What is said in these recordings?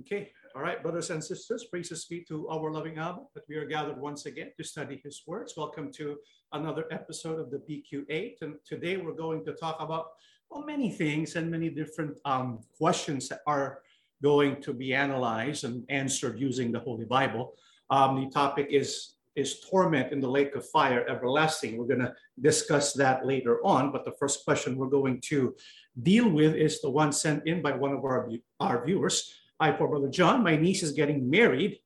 Okay, all right, brothers and sisters, praises be to our loving Abba that we are gathered once again to study his words. Welcome to another episode of the BQ8. And today we're going to talk about well, many things and many different um, questions that are going to be analyzed and answered using the Holy Bible. Um, the topic is is torment in the lake of fire everlasting. We're going to discuss that later on, but the first question we're going to deal with is the one sent in by one of our, our viewers. Hi, for Brother John. My niece is getting married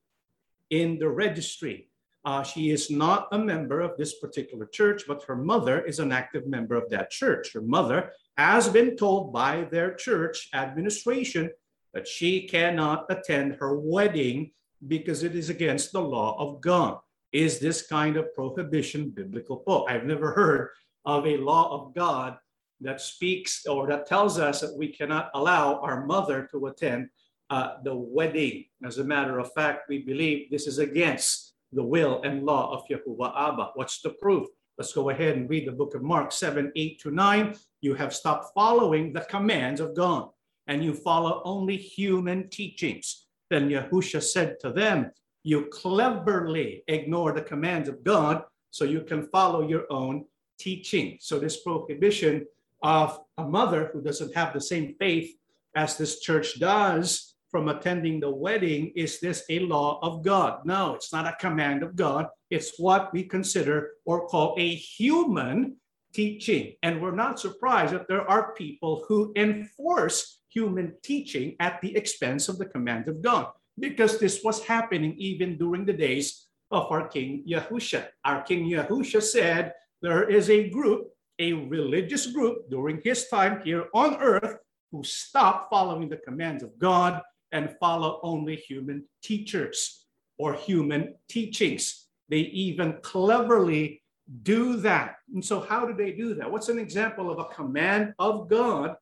in the registry. Uh, she is not a member of this particular church, but her mother is an active member of that church. Her mother has been told by their church administration that she cannot attend her wedding because it is against the law of God. Is this kind of prohibition biblical? Oh, I've never heard of a law of God that speaks or that tells us that we cannot allow our mother to attend uh, the wedding. As a matter of fact, we believe this is against the will and law of Yahuwah Abba. What's the proof? Let's go ahead and read the book of Mark 7, 8 to 9. You have stopped following the commands of God and you follow only human teachings. Then Yahusha said to them, You cleverly ignore the commands of God so you can follow your own teaching. So, this prohibition of a mother who doesn't have the same faith as this church does from attending the wedding, is this a law of God? No, it's not a command of God. It's what we consider or call a human teaching. And we're not surprised that there are people who enforce human teaching at the expense of the command of God, because this was happening even during the days of our King Yahusha. Our King Yahusha said there is a group, a religious group during his time here on earth who stopped following the commands of God and follow only human teachers or human teachings. They even cleverly do that. And so, how do they do that? What's an example of a command of God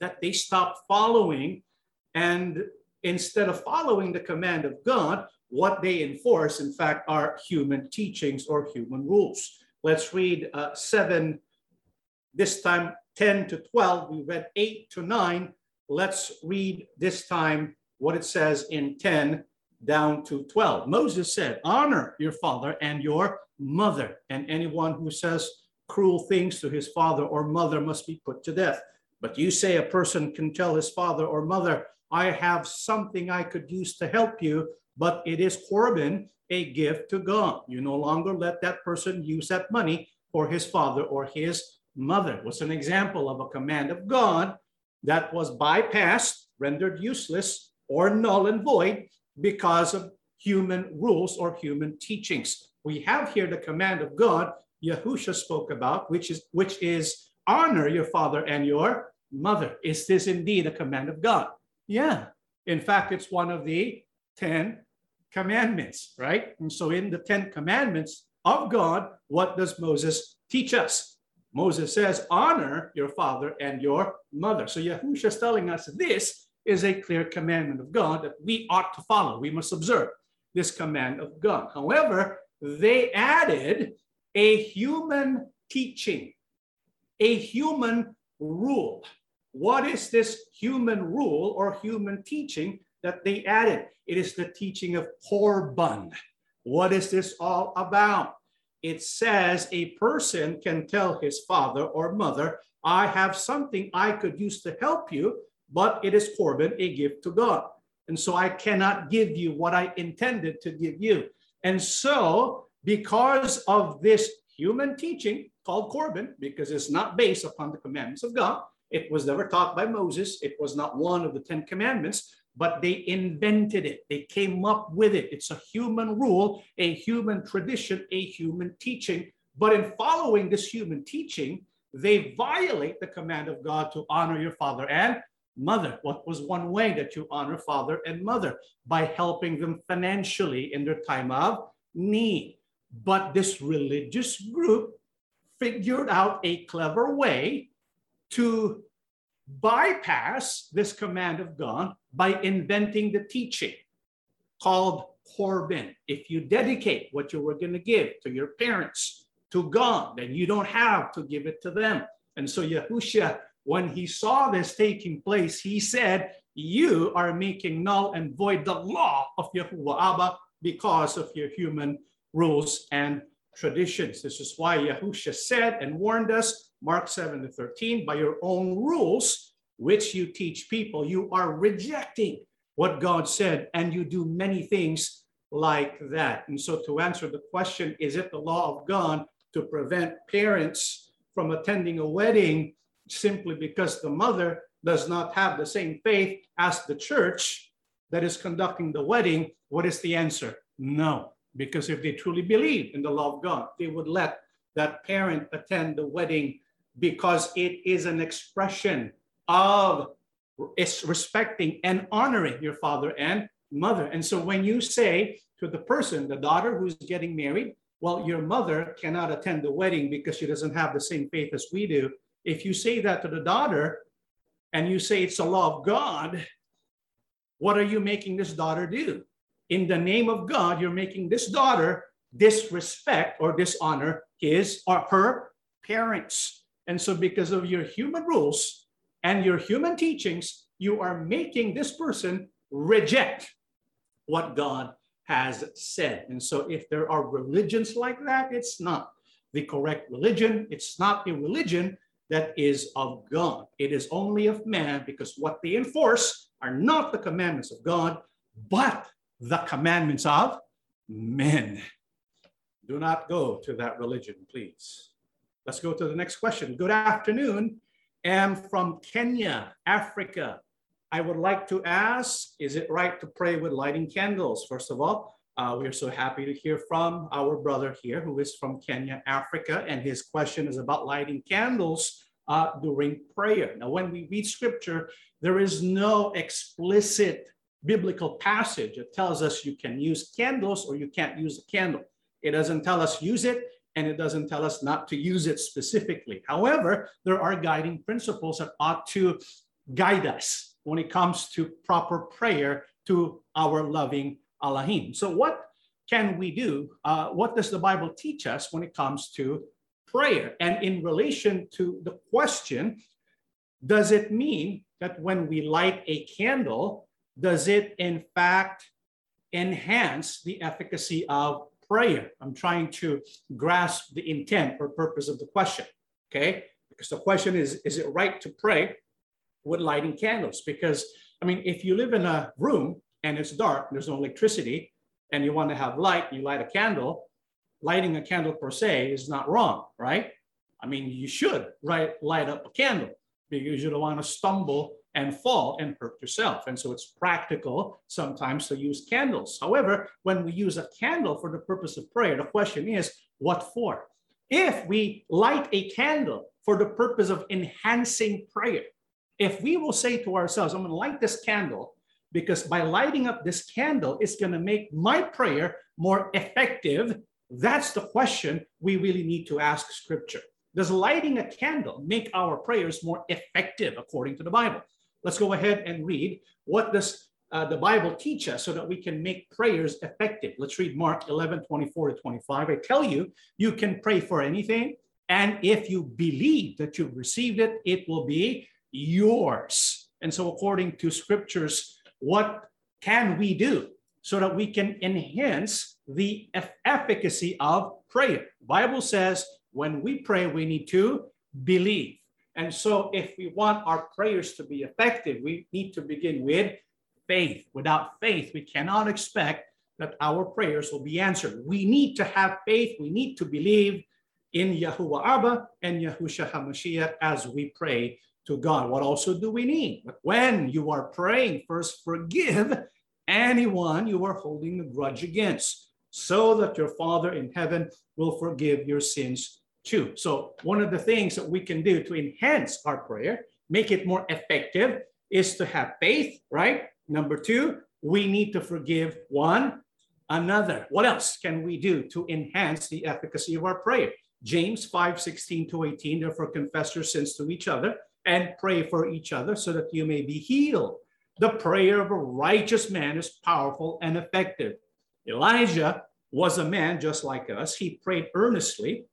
that they stop following? And instead of following the command of God, what they enforce, in fact, are human teachings or human rules. Let's read uh, 7, this time 10 to 12. We read 8 to 9 let's read this time what it says in 10 down to 12. Moses said, Honor your father and your mother, and anyone who says cruel things to his father or mother must be put to death. But you say a person can tell his father or mother, I have something I could use to help you, but it is Korban, a gift to God. You no longer let that person use that money for his father or his mother. What's an example of a command of God that was bypassed, rendered useless, or null and void because of human rules or human teachings. We have here the command of God Yahusha spoke about, which is which is honor your father and your mother. Is this indeed a command of God? Yeah. In fact, it's one of the 10 commandments, right? And so in the 10 commandments of God, what does Moses teach us? Moses says, honor your father and your mother. So Yahushua is telling us this is a clear commandment of God that we ought to follow. We must observe this command of God. However, they added a human teaching, a human rule. What is this human rule or human teaching that they added? It is the teaching of Korban. What is this all about? It says a person can tell his father or mother, I have something I could use to help you, but it is Korban, a gift to God. And so I cannot give you what I intended to give you. And so, because of this human teaching called Korban, because it's not based upon the commandments of God, it was never taught by Moses, it was not one of the Ten Commandments, but they invented it. They came up with it. It's a human rule, a human tradition, a human teaching. But in following this human teaching, they violate the command of God to honor your father and mother. What was one way that you honor father and mother? By helping them financially in their time of need. But this religious group figured out a clever way to bypass this command of God by inventing the teaching called Korban. If you dedicate what you were going to give to your parents to God, then you don't have to give it to them. And so Yahushua, when he saw this taking place, he said, you are making null and void the law of Yahuwah Abba because of your human rules and traditions. This is why Yahusha said and warned us, Mark 7 to 13, by your own rules, which you teach people, you are rejecting what God said, and you do many things like that. And so, to answer the question, is it the law of God to prevent parents from attending a wedding simply because the mother does not have the same faith as the church that is conducting the wedding? What is the answer? No. Because if they truly believe in the law of God, they would let that parent attend the wedding because it is an expression of is respecting and honoring your father and mother. And so when you say to the person, the daughter who's getting married, well, your mother cannot attend the wedding because she doesn't have the same faith as we do. If you say that to the daughter and you say it's the law of God, what are you making this daughter do? in the name of God, you're making this daughter disrespect or dishonor his or her parents. And so, because of your human rules and your human teachings, you are making this person reject what God has said. And so, if there are religions like that, it's not the correct religion. It's not a religion that is of God. It is only of man because what they enforce are not the commandments of God, but the commandments of men. Do not go to that religion, please. Let's go to the next question. Good afternoon. Am from Kenya, Africa. I would like to ask, is it right to pray with lighting candles? First of all, uh, we're so happy to hear from our brother here who is from Kenya, Africa, and his question is about lighting candles uh, during prayer. Now, when we read scripture, there is no explicit biblical passage that tells us you can use candles or you can't use a candle. It doesn't tell us use it and it doesn't tell us not to use it specifically. However, there are guiding principles that ought to guide us when it comes to proper prayer to our loving Allahim. So, what can we do? Uh, what does the Bible teach us when it comes to prayer? And in relation to the question, does it mean that when we light a candle, does it in fact enhance the efficacy of prayer? I'm trying to grasp the intent or purpose of the question, okay? Because the question is, is it right to pray with lighting candles? Because, I mean, if you live in a room and it's dark, there's no electricity, and you want to have light, you light a candle, lighting a candle per se is not wrong, right? I mean, you should right, light up a candle because you don't want to stumble and fall and hurt yourself. And so it's practical sometimes to use candles. However, when we use a candle for the purpose of prayer, the question is, what for? If we light a candle for the purpose of enhancing prayer, if we will say to ourselves, I'm going to light this candle because by lighting up this candle, it's going to make my prayer more effective. That's the question we really need to ask Scripture. Does lighting a candle make our prayers more effective according to the Bible? Let's go ahead and read what does uh, the Bible teach us so that we can make prayers effective. Let's read Mark 11, 24 to 25. I tell you, you can pray for anything. And if you believe that you've received it, it will be yours. And so, according to scriptures, what can we do so that we can enhance the efficacy of prayer? Bible says when we pray, we need to believe. And so, if we want our prayers to be effective, we need to begin with faith. Without faith, we cannot expect that our prayers will be answered. We need to have faith. We need to believe in Yahuwah Abba and Yahushua HaMashiach as we pray to God. What also do we need? When you are praying, first forgive anyone you are holding a grudge against, so that your Father in heaven will forgive your sins too. So one of the things that we can do to enhance our prayer, make it more effective, is to have faith, right? Number two, we need to forgive one another. What else can we do to enhance the efficacy of our prayer? James 5 16 to 18, therefore confess your sins to each other and pray for each other so that you may be healed. The prayer of a righteous man is powerful and effective. Elijah was a man just like us. He prayed earnestly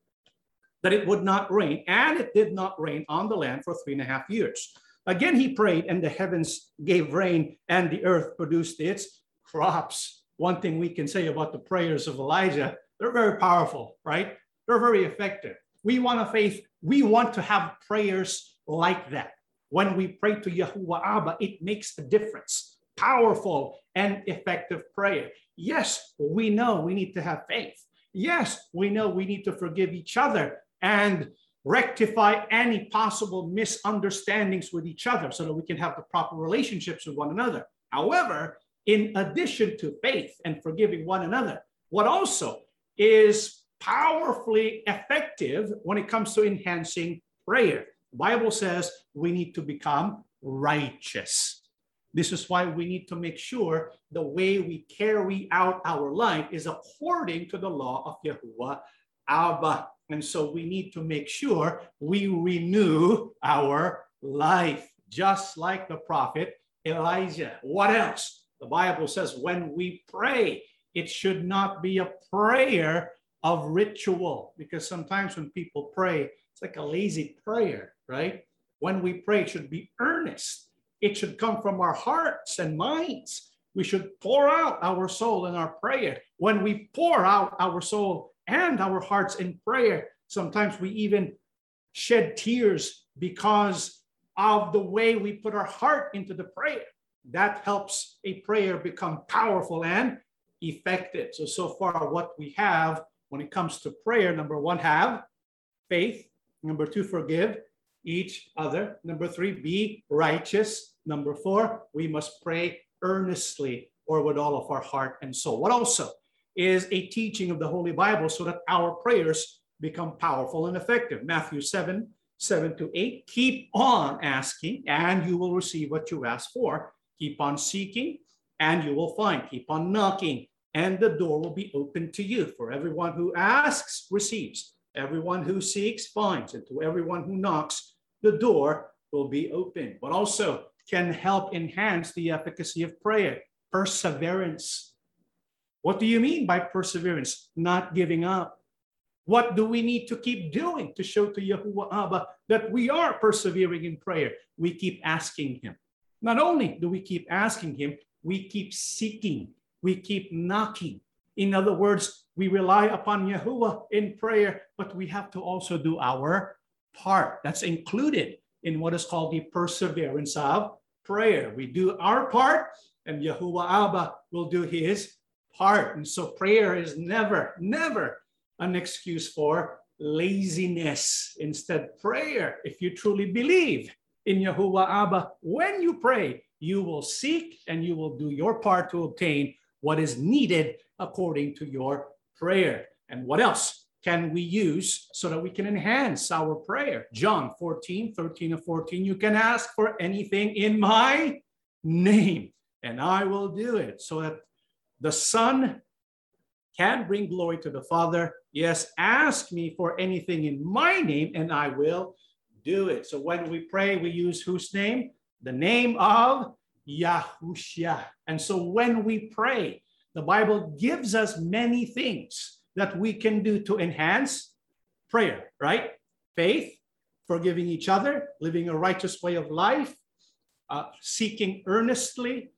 that it would not rain, and it did not rain on the land for three and a half years. Again, he prayed, and the heavens gave rain, and the earth produced its crops. One thing we can say about the prayers of Elijah, they're very powerful, right? They're very effective. We want a faith, we want to have prayers like that. When we pray to Yahuwah Abba, it makes a difference. Powerful and effective prayer. Yes, we know we need to have faith. Yes, we know we need to forgive each other and rectify any possible misunderstandings with each other so that we can have the proper relationships with one another. However, in addition to faith and forgiving one another, what also is powerfully effective when it comes to enhancing prayer. The Bible says we need to become righteous. This is why we need to make sure the way we carry out our life is according to the law of Yahuwah Abba. And so we need to make sure we renew our life, just like the prophet Elijah. What else? The Bible says when we pray, it should not be a prayer of ritual, because sometimes when people pray, it's like a lazy prayer, right? When we pray, it should be earnest. It should come from our hearts and minds. We should pour out our soul in our prayer. When we pour out our soul and our hearts in prayer, sometimes we even shed tears because of the way we put our heart into the prayer. That helps a prayer become powerful and effective. So, so far, what we have when it comes to prayer number one, have faith. Number two, forgive each other. Number three, be righteous. Number four, we must pray earnestly or with all of our heart and soul. What also is a teaching of the Holy Bible so that our prayers become powerful and effective. Matthew 7 7 to 8. Keep on asking, and you will receive what you ask for. Keep on seeking, and you will find. Keep on knocking, and the door will be open to you. For everyone who asks receives, everyone who seeks finds, and to everyone who knocks, the door will be open. But also can help enhance the efficacy of prayer, perseverance. What do you mean by perseverance? Not giving up. What do we need to keep doing to show to Yahuwah Abba that we are persevering in prayer? We keep asking Him. Not only do we keep asking Him, we keep seeking we keep knocking. In other words, we rely upon Yahuwah in prayer, but we have to also do our part. That's included in what is called the perseverance of prayer. We do our part, and Yahuwah Abba will do his part. And so prayer is never, never an excuse for laziness. Instead, prayer, if you truly believe in Yahuwah Abba, when you pray, you will seek and you will do your part to obtain what is needed according to your prayer. And what else can we use so that we can enhance our prayer? John 14, 13 and 14. You can ask for anything in my name, and I will do it so that the Son can bring glory to the Father. Yes, ask me for anything in my name, and I will do it. So when we pray, we use whose name? The name of Yahushua. And so when we pray, the Bible gives us many things that we can do to enhance prayer, right? Faith, forgiving each other, living a righteous way of life, uh, seeking earnestly,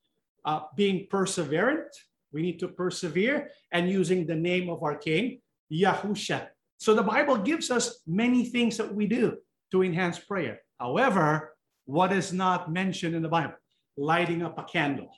uh, being perseverant. We need to persevere and using the name of our King, Yahusha. So the Bible gives us many things that we do to enhance prayer. However, what is not mentioned in the Bible? lighting up a candle.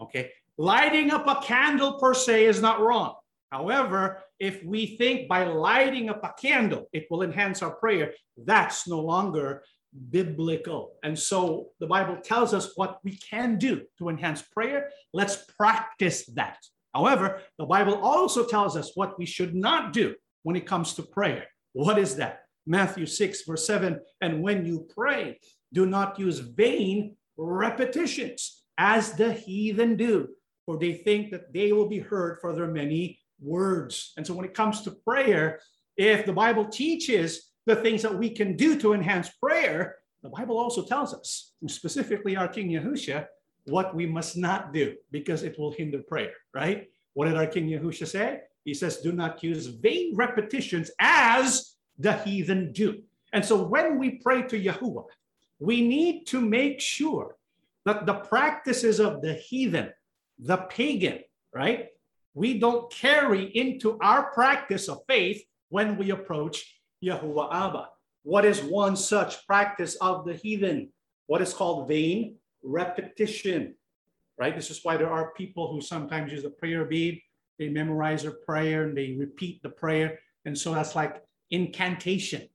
Okay, lighting up a candle per se is not wrong. However, if we think by lighting up a candle, it will enhance our prayer, that's no longer biblical. And so the Bible tells us what we can do to enhance prayer. Let's practice that. However, the Bible also tells us what we should not do when it comes to prayer. What is that? Matthew 6, verse 7 And when you pray, do not use vain repetitions, as the heathen do, for they think that they will be heard for their many words. And so when it comes to prayer, if the Bible teaches the things that we can do to enhance prayer, the Bible also tells us, specifically our King Yahushua, what we must not do because it will hinder prayer, right? What did our King Yahushua say? He says, do not use vain repetitions as the heathen do. And so when we pray to Yahuwah, we need to make sure that the practices of the heathen, the pagan, right? We don't carry into our practice of faith when we approach Yahuwah Abba. What is one such practice of the heathen? What is called vain repetition, right? This is why there are people who sometimes use the prayer bead. They memorize their prayer and they repeat the prayer. And so that's like incantation.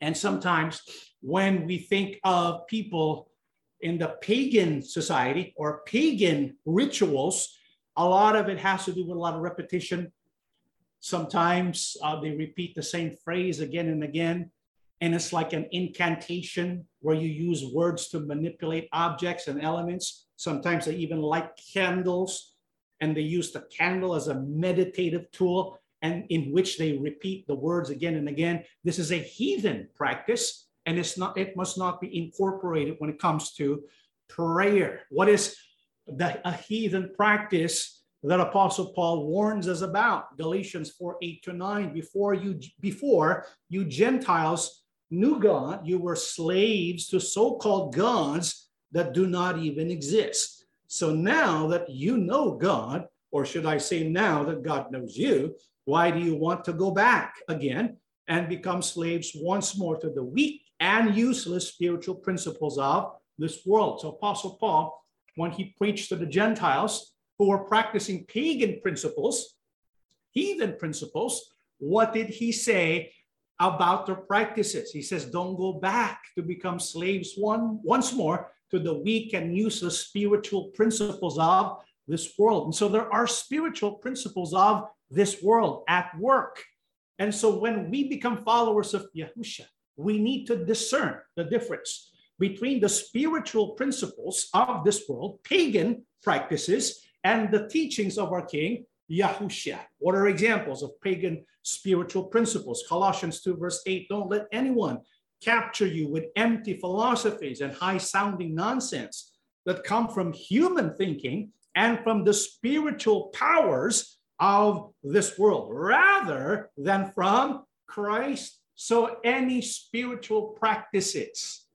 And sometimes when we think of people in the pagan society or pagan rituals, a lot of it has to do with a lot of repetition. Sometimes uh, they repeat the same phrase again and again. And it's like an incantation where you use words to manipulate objects and elements. Sometimes they even light candles and they use the candle as a meditative tool and in which they repeat the words again and again. This is a heathen practice and it's not it must not be incorporated when it comes to prayer. What is the a heathen practice that Apostle Paul warns us about? Galatians 4, 8 to 9. Before you before you Gentiles knew God, you were slaves to so-called gods that do not even exist. So now that you know God, or should I say now that God knows you, why do you want to go back again and become slaves once more to the weak and useless spiritual principles of this world? So Apostle Paul, when he preached to the Gentiles who were practicing pagan principles, heathen principles, what did he say about their practices. He says, don't go back to become slaves one once more to the weak and useless spiritual principles of this world. And so there are spiritual principles of this world at work. And so when we become followers of Yahusha, we need to discern the difference between the spiritual principles of this world, pagan practices, and the teachings of our King, Yahusha. What are examples of pagan spiritual principles? Colossians 2, verse 8 Don't let anyone capture you with empty philosophies and high sounding nonsense that come from human thinking and from the spiritual powers of this world rather than from Christ. So, any spiritual practices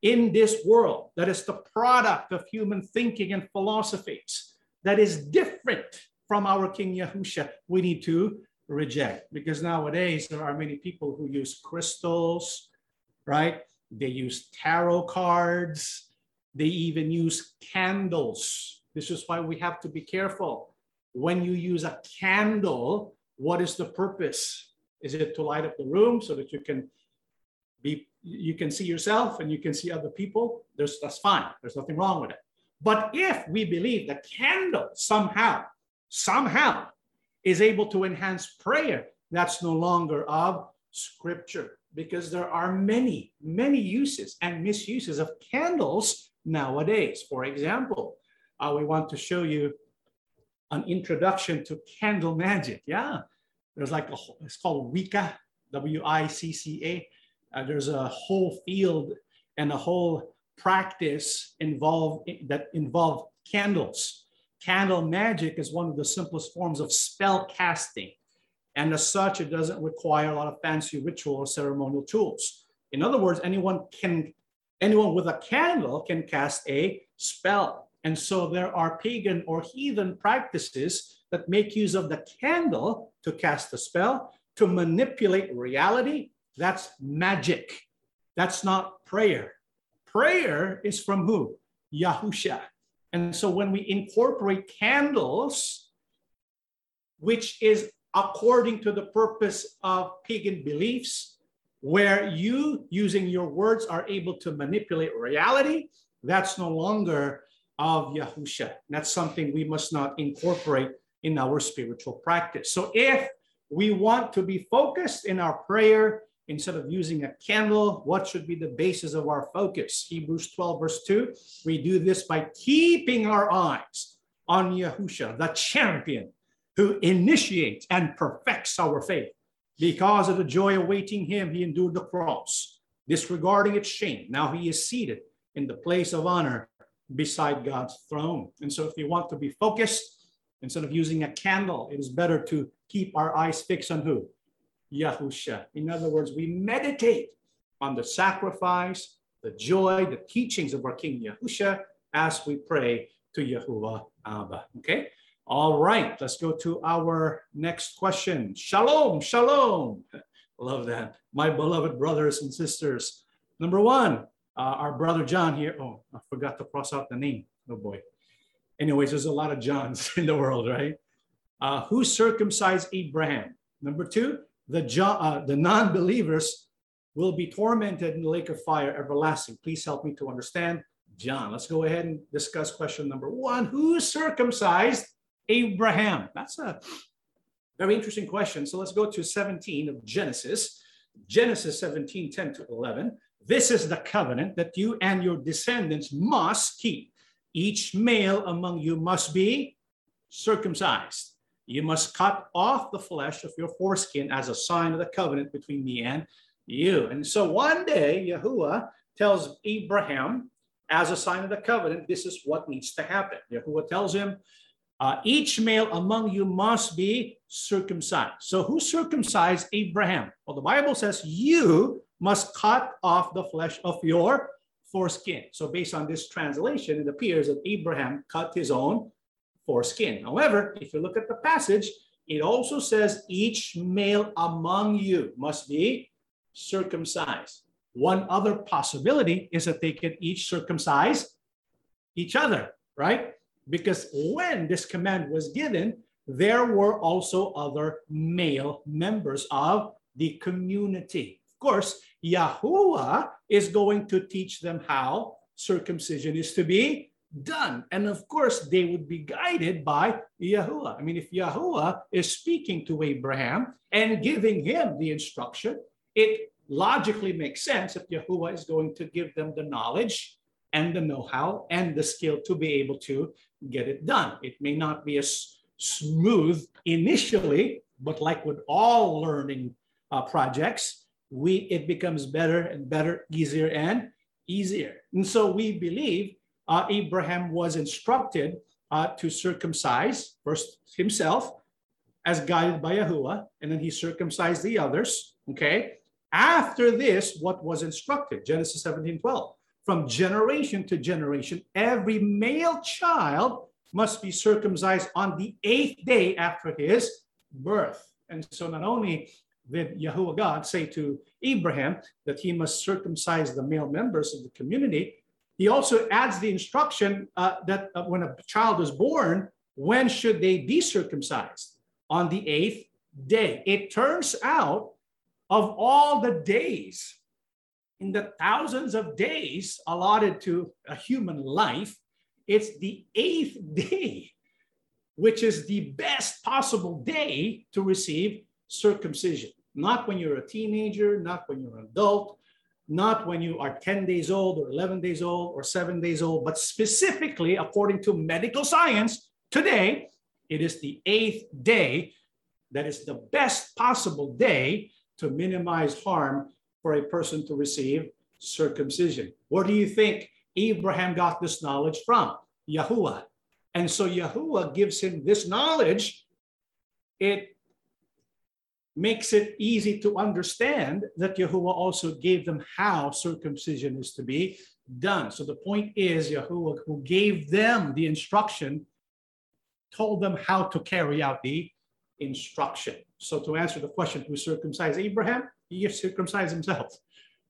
in this world that is the product of human thinking and philosophies that is different from our King Yahusha, we need to reject. Because nowadays, there are many people who use crystals, right? They use tarot cards, they even use candles. This is why we have to be careful. When you use a candle, what is the purpose? Is it to light up the room so that you can be you can see yourself and you can see other people? There's that's fine. There's nothing wrong with it. But if we believe the candle somehow somehow is able to enhance prayer, that's no longer of scripture because there are many, many uses and misuses of candles nowadays. For example, uh, we want to show you an introduction to candle magic. Yeah, there's like a, it's called Wicca, W I C C A. Uh, there's a whole field and a whole practice involved that involve candles. Candle magic is one of the simplest forms of spell casting. And as such, it doesn't require a lot of fancy ritual or ceremonial tools. In other words, anyone can, anyone with a candle can cast a spell. And so there are pagan or heathen practices that make use of the candle to cast a spell, to manipulate reality. That's magic. That's not prayer. Prayer is from who? Yahusha. And so when we incorporate candles, which is according to the purpose of pagan beliefs, where you, using your words, are able to manipulate reality, that's no longer of Yahusha. That's something we must not incorporate in our spiritual practice. So if we want to be focused in our prayer, instead of using a candle, what should be the basis of our focus? Hebrews 12, verse 2. We do this by keeping our eyes on Yahusha, the champion who initiates and perfects our faith. Because of the joy awaiting him, he endured the cross, disregarding its shame. Now he is seated in the place of honor beside God's throne. And so, if you want to be focused, instead of using a candle, it is better to keep our eyes fixed on who? Yahusha. In other words, we meditate on the sacrifice, the joy, the teachings of our King Yahusha as we pray to Yahuwah Abba. Okay? All right, let's go to our next question. Shalom, shalom. Love that. My beloved brothers and sisters. Number one, uh, our brother John here. Oh, I forgot to cross out the name. Oh boy. Anyways, there's a lot of Johns in the world, right? Uh, who circumcised Abraham? Number two, the, uh, the non believers will be tormented in the lake of fire everlasting. Please help me to understand. John, let's go ahead and discuss question number one. Who circumcised Abraham? That's a very interesting question. So let's go to 17 of Genesis. Genesis 17, 10 to 11. This is the covenant that you and your descendants must keep. Each male among you must be circumcised. You must cut off the flesh of your foreskin as a sign of the covenant between me and you. And so one day, Yahuwah tells Abraham, as a sign of the covenant, this is what needs to happen. Yahuwah tells him, uh, each male among you must be circumcised. So, who circumcised Abraham? Well, the Bible says you must cut off the flesh of your foreskin. So, based on this translation, it appears that Abraham cut his own foreskin. However, if you look at the passage, it also says each male among you must be circumcised. One other possibility is that they can each circumcise each other, right? Because when this command was given, there were also other male members of the community. Of course, Yahuwah is going to teach them how circumcision is to be done. And of course, they would be guided by Yahuwah. I mean, if Yahuwah is speaking to Abraham and giving him the instruction, it logically makes sense that Yahuwah is going to give them the knowledge and the know-how and the skill to be able to get it done. It may not be as smooth initially, but like with all learning uh, projects, we it becomes better and better, easier and easier. And so we believe uh, Abraham was instructed uh, to circumcise first himself as guided by Yahuwah, and then he circumcised the others. Okay. After this, what was instructed? Genesis 17 12. From generation to generation, every male child must be circumcised on the eighth day after his birth. And so not only did Yahuwah God say to Abraham that he must circumcise the male members of the community, he also adds the instruction uh, that uh, when a child is born, when should they be circumcised? On the eighth day. It turns out of all the days in the thousands of days allotted to a human life, it's the eighth day, which is the best possible day to receive circumcision. Not when you're a teenager, not when you're an adult, not when you are 10 days old or 11 days old or seven days old, but specifically according to medical science, today it is the eighth day that is the best possible day to minimize harm for a person to receive circumcision. Where do you think Abraham got this knowledge from? Yahuwah. And so Yahuwah gives him this knowledge. It makes it easy to understand that Yahuwah also gave them how circumcision is to be done. So the point is, Yahuwah, who gave them the instruction, told them how to carry out the instruction. So to answer the question, who circumcised Abraham? He circumcised himself,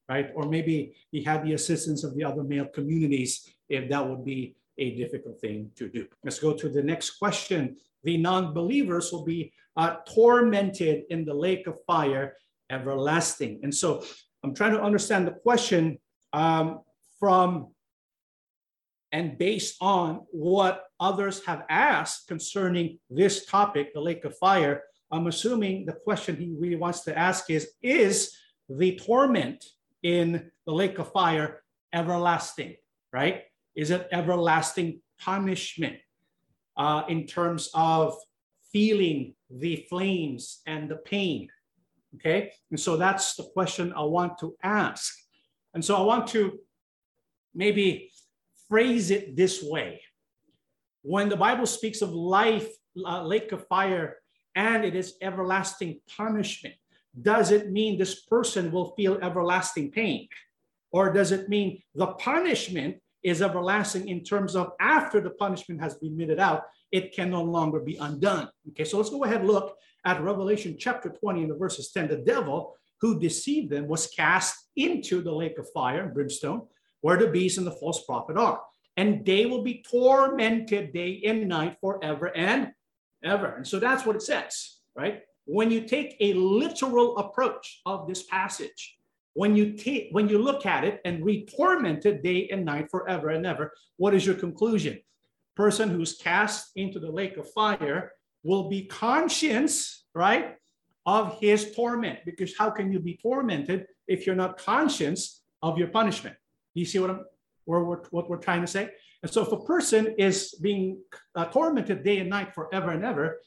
right? Or maybe he had the assistance of the other male communities if that would be a difficult thing to do. Let's go to the next question. The non-believers will be uh, tormented in the lake of fire everlasting. And so I'm trying to understand the question um, from and based on what others have asked concerning this topic, the lake of fire, I'm assuming the question he really wants to ask is Is the torment in the lake of fire everlasting, right? Is it everlasting punishment uh, in terms of feeling the flames and the pain. Okay. And so that's the question I want to ask. And so I want to maybe phrase it this way. When the Bible speaks of life, uh, lake of fire, and it is everlasting punishment, does it mean this person will feel everlasting pain? Or does it mean the punishment is everlasting in terms of after the punishment has been meted out, it can no longer be undone? Okay, so let's go ahead and look at Revelation chapter 20 and the verses 10. The devil who deceived them was cast into the lake of fire and brimstone, where the beast and the false prophet are. And they will be tormented day and night forever and ever. And so that's what it says, right? When you take a literal approach of this passage, when you take when you look at it and read tormented day and night forever and ever, what is your conclusion? Person who's cast into the lake of fire will be conscious, right, of his torment. Because how can you be tormented if you're not conscious of your punishment? You see what I'm what we're, what we're trying to say? And so if a person is being uh, tormented day and night forever and ever,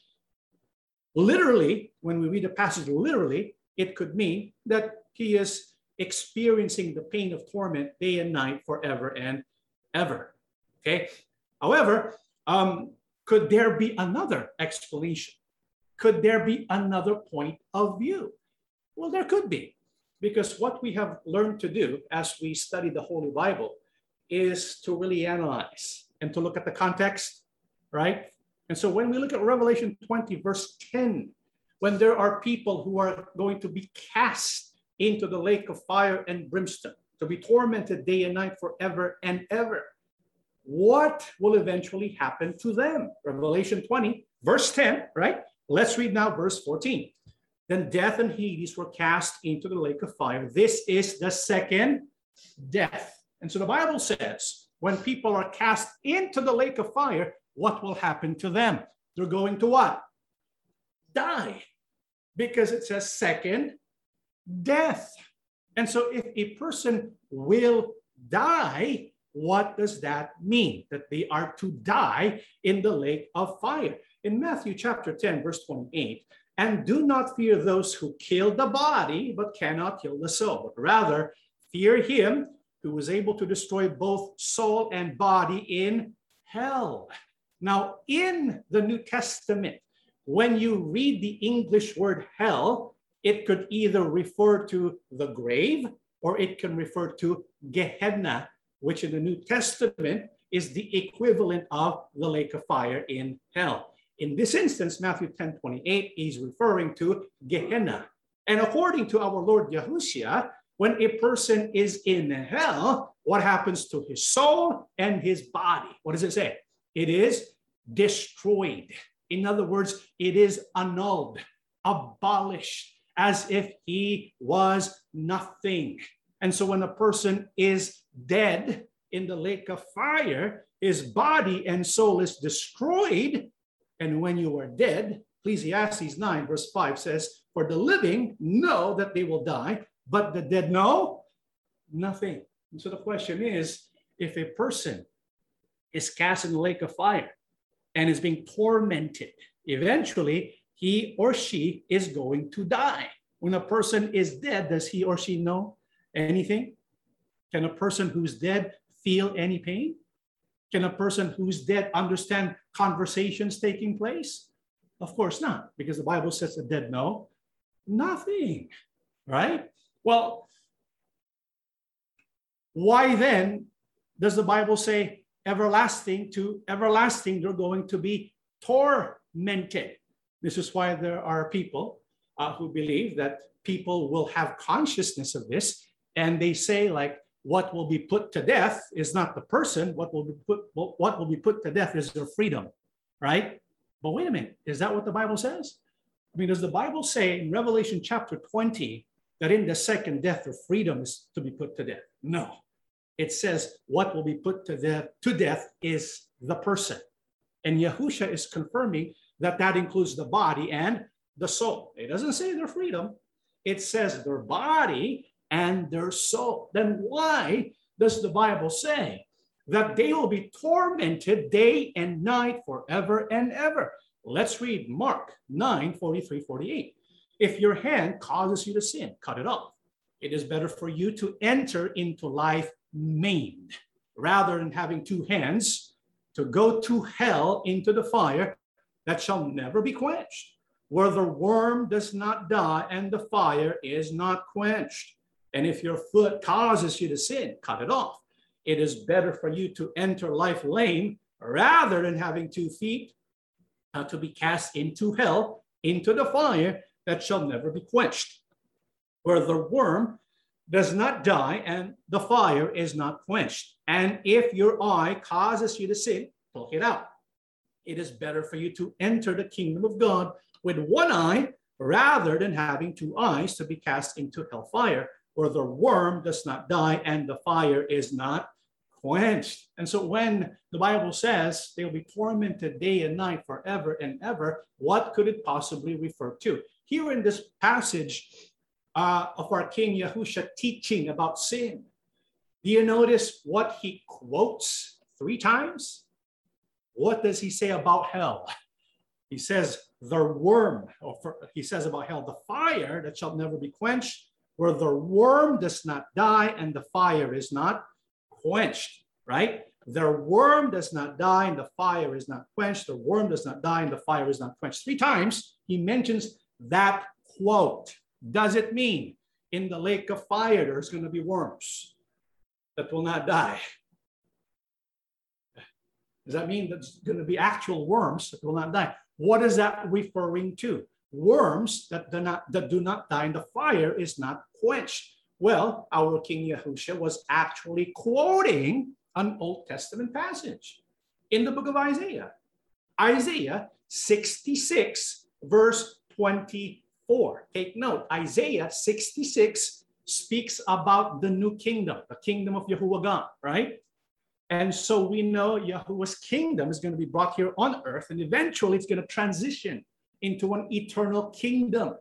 literally, when we read the passage literally, it could mean that he is experiencing the pain of torment day and night forever and ever. Okay. However, um, could there be another explanation? Could there be another point of view? Well, there could be, because what we have learned to do as we study the Holy Bible is to really analyze and to look at the context, right? And so when we look at Revelation 20, verse 10, when there are people who are going to be cast into the lake of fire and brimstone, to be tormented day and night forever and ever, what will eventually happen to them? Revelation 20, verse 10, right? Let's read now verse 14. Then death and Hades were cast into the lake of fire. This is the second death. And so the Bible says when people are cast into the lake of fire, what will happen to them? They're going to what? Die. Because it says second death. And so if a person will die, what does that mean? That they are to die in the lake of fire in Matthew chapter 10, verse 28, and do not fear those who kill the body, but cannot kill the soul, but rather fear him who is able to destroy both soul and body in hell. Now, in the New Testament, when you read the English word hell, it could either refer to the grave or it can refer to Gehenna, which in the New Testament is the equivalent of the lake of fire in hell. In this instance, Matthew 10 28 is referring to Gehenna. And according to our Lord Yahushua, when a person is in hell, what happens to his soul and his body? What does it say? It is destroyed. In other words, it is annulled, abolished, as if he was nothing. And so when a person is dead in the lake of fire, his body and soul is destroyed and when you are dead, Ecclesiastes 9, verse 5 says, For the living know that they will die, but the dead know nothing. And so the question is if a person is cast in the lake of fire and is being tormented, eventually he or she is going to die. When a person is dead, does he or she know anything? Can a person who's dead feel any pain? Can a person who's dead understand conversations taking place? Of course not, because the Bible says the dead know nothing, right? Well, why then does the Bible say everlasting to everlasting they're going to be tormented? This is why there are people uh, who believe that people will have consciousness of this and they say like what will be put to death is not the person. What will be put what will be put to death is their freedom right? But wait a minute is that what the bible says? I mean does the bible say in revelation chapter 20 that in the second death the freedom is to be put to death? No. It says what will be put to death to death is the person. And yahusha is confirming that that includes the body and the soul it doesn't say their freedom it says their body and their soul. Then why does the Bible say that they will be tormented day and night forever and ever? Let's read Mark 9 43 48. If your hand causes you to sin, cut it off. It is better for you to enter into life maimed rather than having two hands to go to hell into the fire that shall never be quenched, where the worm does not die and the fire is not quenched. And if your foot causes you to sin, cut it off. It is better for you to enter life lame rather than having two feet uh, to be cast into hell, into the fire that shall never be quenched, where the worm does not die and the fire is not quenched. And if your eye causes you to sin, pluck it out. It is better for you to enter the kingdom of God with one eye rather than having two eyes to be cast into hellfire, where the worm does not die and the fire is not quenched. And so when the Bible says they'll be tormented day and night forever and ever, what could it possibly refer to? Here in this passage uh, of our King Yahusha teaching about sin, do you notice what he quotes three times? What does he say about hell? He says, the worm, or for, he says about hell, the fire that shall never be quenched, where the worm does not die and the fire is not quenched, right? The worm does not die and the fire is not quenched. The worm does not die and the fire is not quenched. Three times he mentions that quote. Does it mean in the lake of fire there's going to be worms that will not die? Does that mean that's going to be actual worms that will not die? What is that referring to? Worms that do not, that do not die and the fire is not quenched. Well, our King Yahusha was actually quoting an Old Testament passage in the book of Isaiah. Isaiah 66, verse 24. Take note, Isaiah 66 speaks about the new kingdom, the kingdom of Yahuwah God, right? And so we know Yahuwah's kingdom is going to be brought here on earth, and eventually it's going to transition into an eternal kingdom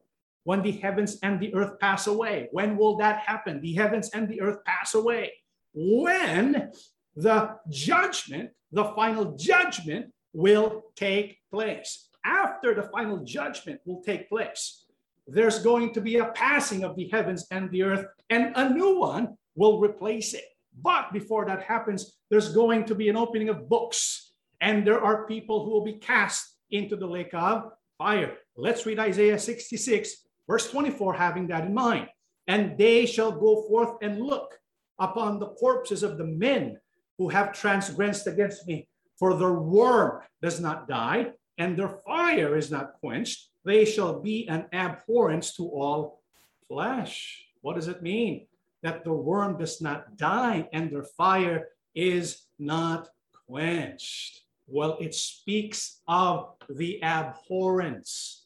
when the heavens and the earth pass away. When will that happen? The heavens and the earth pass away. When the judgment, the final judgment, will take place. After the final judgment will take place, there's going to be a passing of the heavens and the earth, and a new one will replace it. But before that happens, there's going to be an opening of books, and there are people who will be cast into the lake of fire. Let's read Isaiah 66, verse 24, having that in mind. And they shall go forth and look upon the corpses of the men who have transgressed against me, for their worm does not die, and their fire is not quenched. They shall be an abhorrence to all flesh. What does it mean? That the worm does not die and their fire is not quenched. Well, it speaks of the abhorrence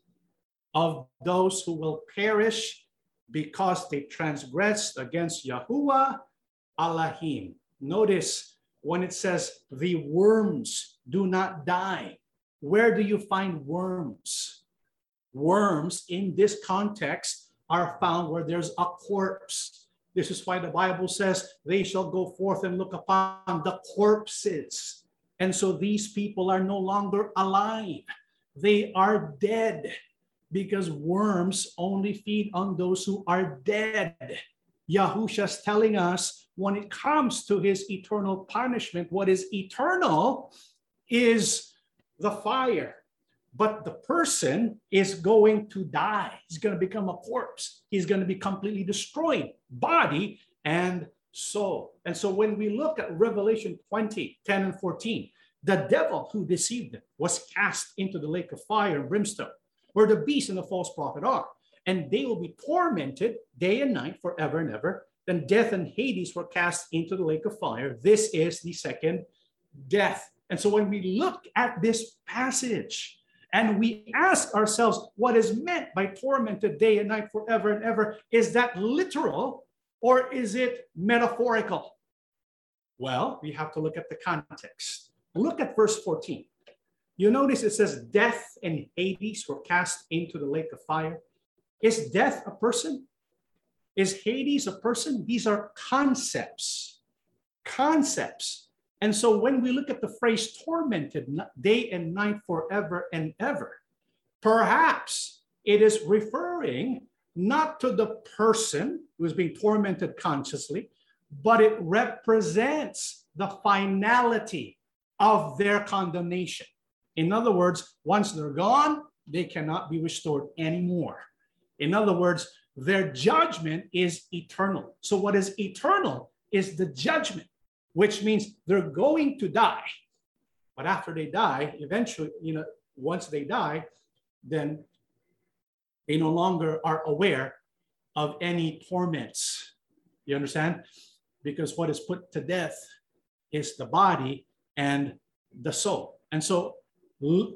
of those who will perish because they transgressed against Yahuwah Allahim. Notice when it says the worms do not die. Where do you find worms? Worms in this context are found where there's a corpse this is why the Bible says they shall go forth and look upon the corpses. And so these people are no longer alive. They are dead because worms only feed on those who are dead. Yahusha's telling us when it comes to his eternal punishment, what is eternal is the fire but the person is going to die. He's going to become a corpse. He's going to be completely destroyed, body and soul. And so when we look at Revelation 20, 10 and 14, the devil who deceived them was cast into the lake of fire and brimstone, where the beast and the false prophet are. And they will be tormented day and night forever and ever. Then death and Hades were cast into the lake of fire. This is the second death. And so when we look at this passage, and we ask ourselves what is meant by tormented day and night forever and ever. Is that literal or is it metaphorical? Well, we have to look at the context. Look at verse 14. You notice it says, Death and Hades were cast into the lake of fire. Is death a person? Is Hades a person? These are concepts. Concepts. And so when we look at the phrase tormented day and night forever and ever, perhaps it is referring not to the person who is being tormented consciously, but it represents the finality of their condemnation. In other words, once they're gone, they cannot be restored anymore. In other words, their judgment is eternal. So, what is eternal is the judgment, which means they're going to die. But after they die, eventually, you know, once they die, then they no longer are aware of any torments. You understand? Because what is put to death is the body and the soul. And so,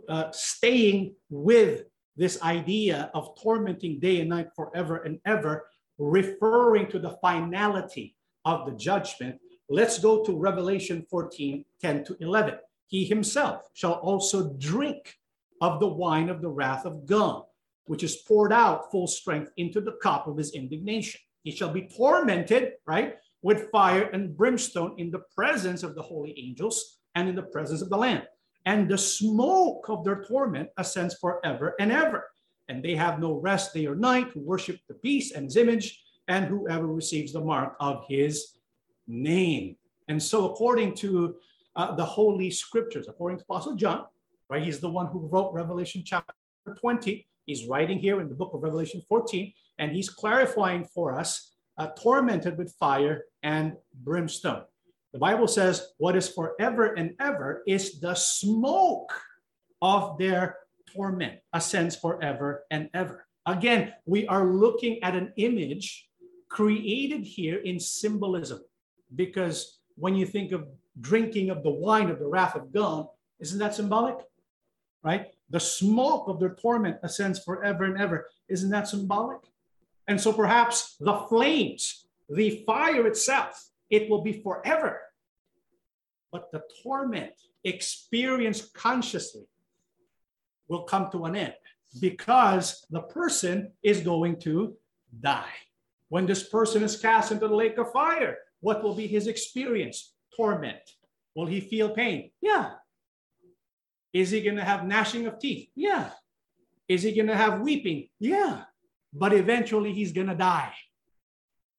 uh, staying with this idea of tormenting day and night forever and ever, referring to the finality of the judgment, let's go to Revelation 14 10 to 11. He himself shall also drink of the wine of the wrath of God, which is poured out full strength into the cup of his indignation. He shall be tormented, right, with fire and brimstone in the presence of the holy angels and in the presence of the Lamb. And the smoke of their torment ascends forever and ever. And they have no rest day or night who worship the beast and his image, and whoever receives the mark of his name. And so, according to uh, the Holy Scriptures, according to Apostle John, right, he's the one who wrote Revelation chapter 20. He's writing here in the book of Revelation 14, and he's clarifying for us uh, tormented with fire and brimstone. The Bible says, What is forever and ever is the smoke of their torment, ascends forever and ever. Again, we are looking at an image created here in symbolism because when you think of drinking of the wine of the wrath of God, isn't that symbolic? Right? The smoke of their torment ascends forever and ever. Isn't that symbolic? And so perhaps the flames, the fire itself, it will be forever. But the torment experienced consciously will come to an end because the person is going to die. When this person is cast into the lake of fire, what will be his experience? Torment. Will he feel pain? Yeah. Is he going to have gnashing of teeth? Yeah. Is he going to have weeping? Yeah but eventually he's going to die.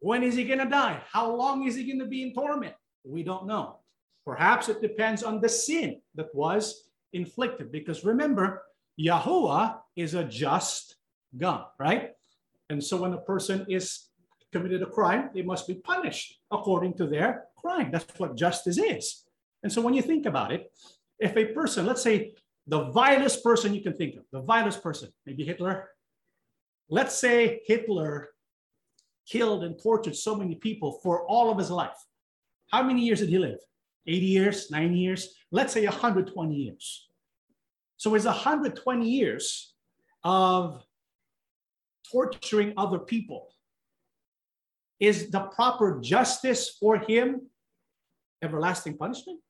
When is he going to die? How long is he going to be in torment? We don't know. Perhaps it depends on the sin that was inflicted. Because remember, Yahuwah is a just God, right? And so when a person is committed a crime, they must be punished according to their crime. That's what justice is. And so when you think about it, if a person, let's say the vilest person you can think of, the vilest person, maybe Hitler, Let's say Hitler killed and tortured so many people for all of his life. How many years did he live? 80 years, 90 years? Let's say 120 years. So it's 120 years of torturing other people. Is the proper justice for him everlasting punishment?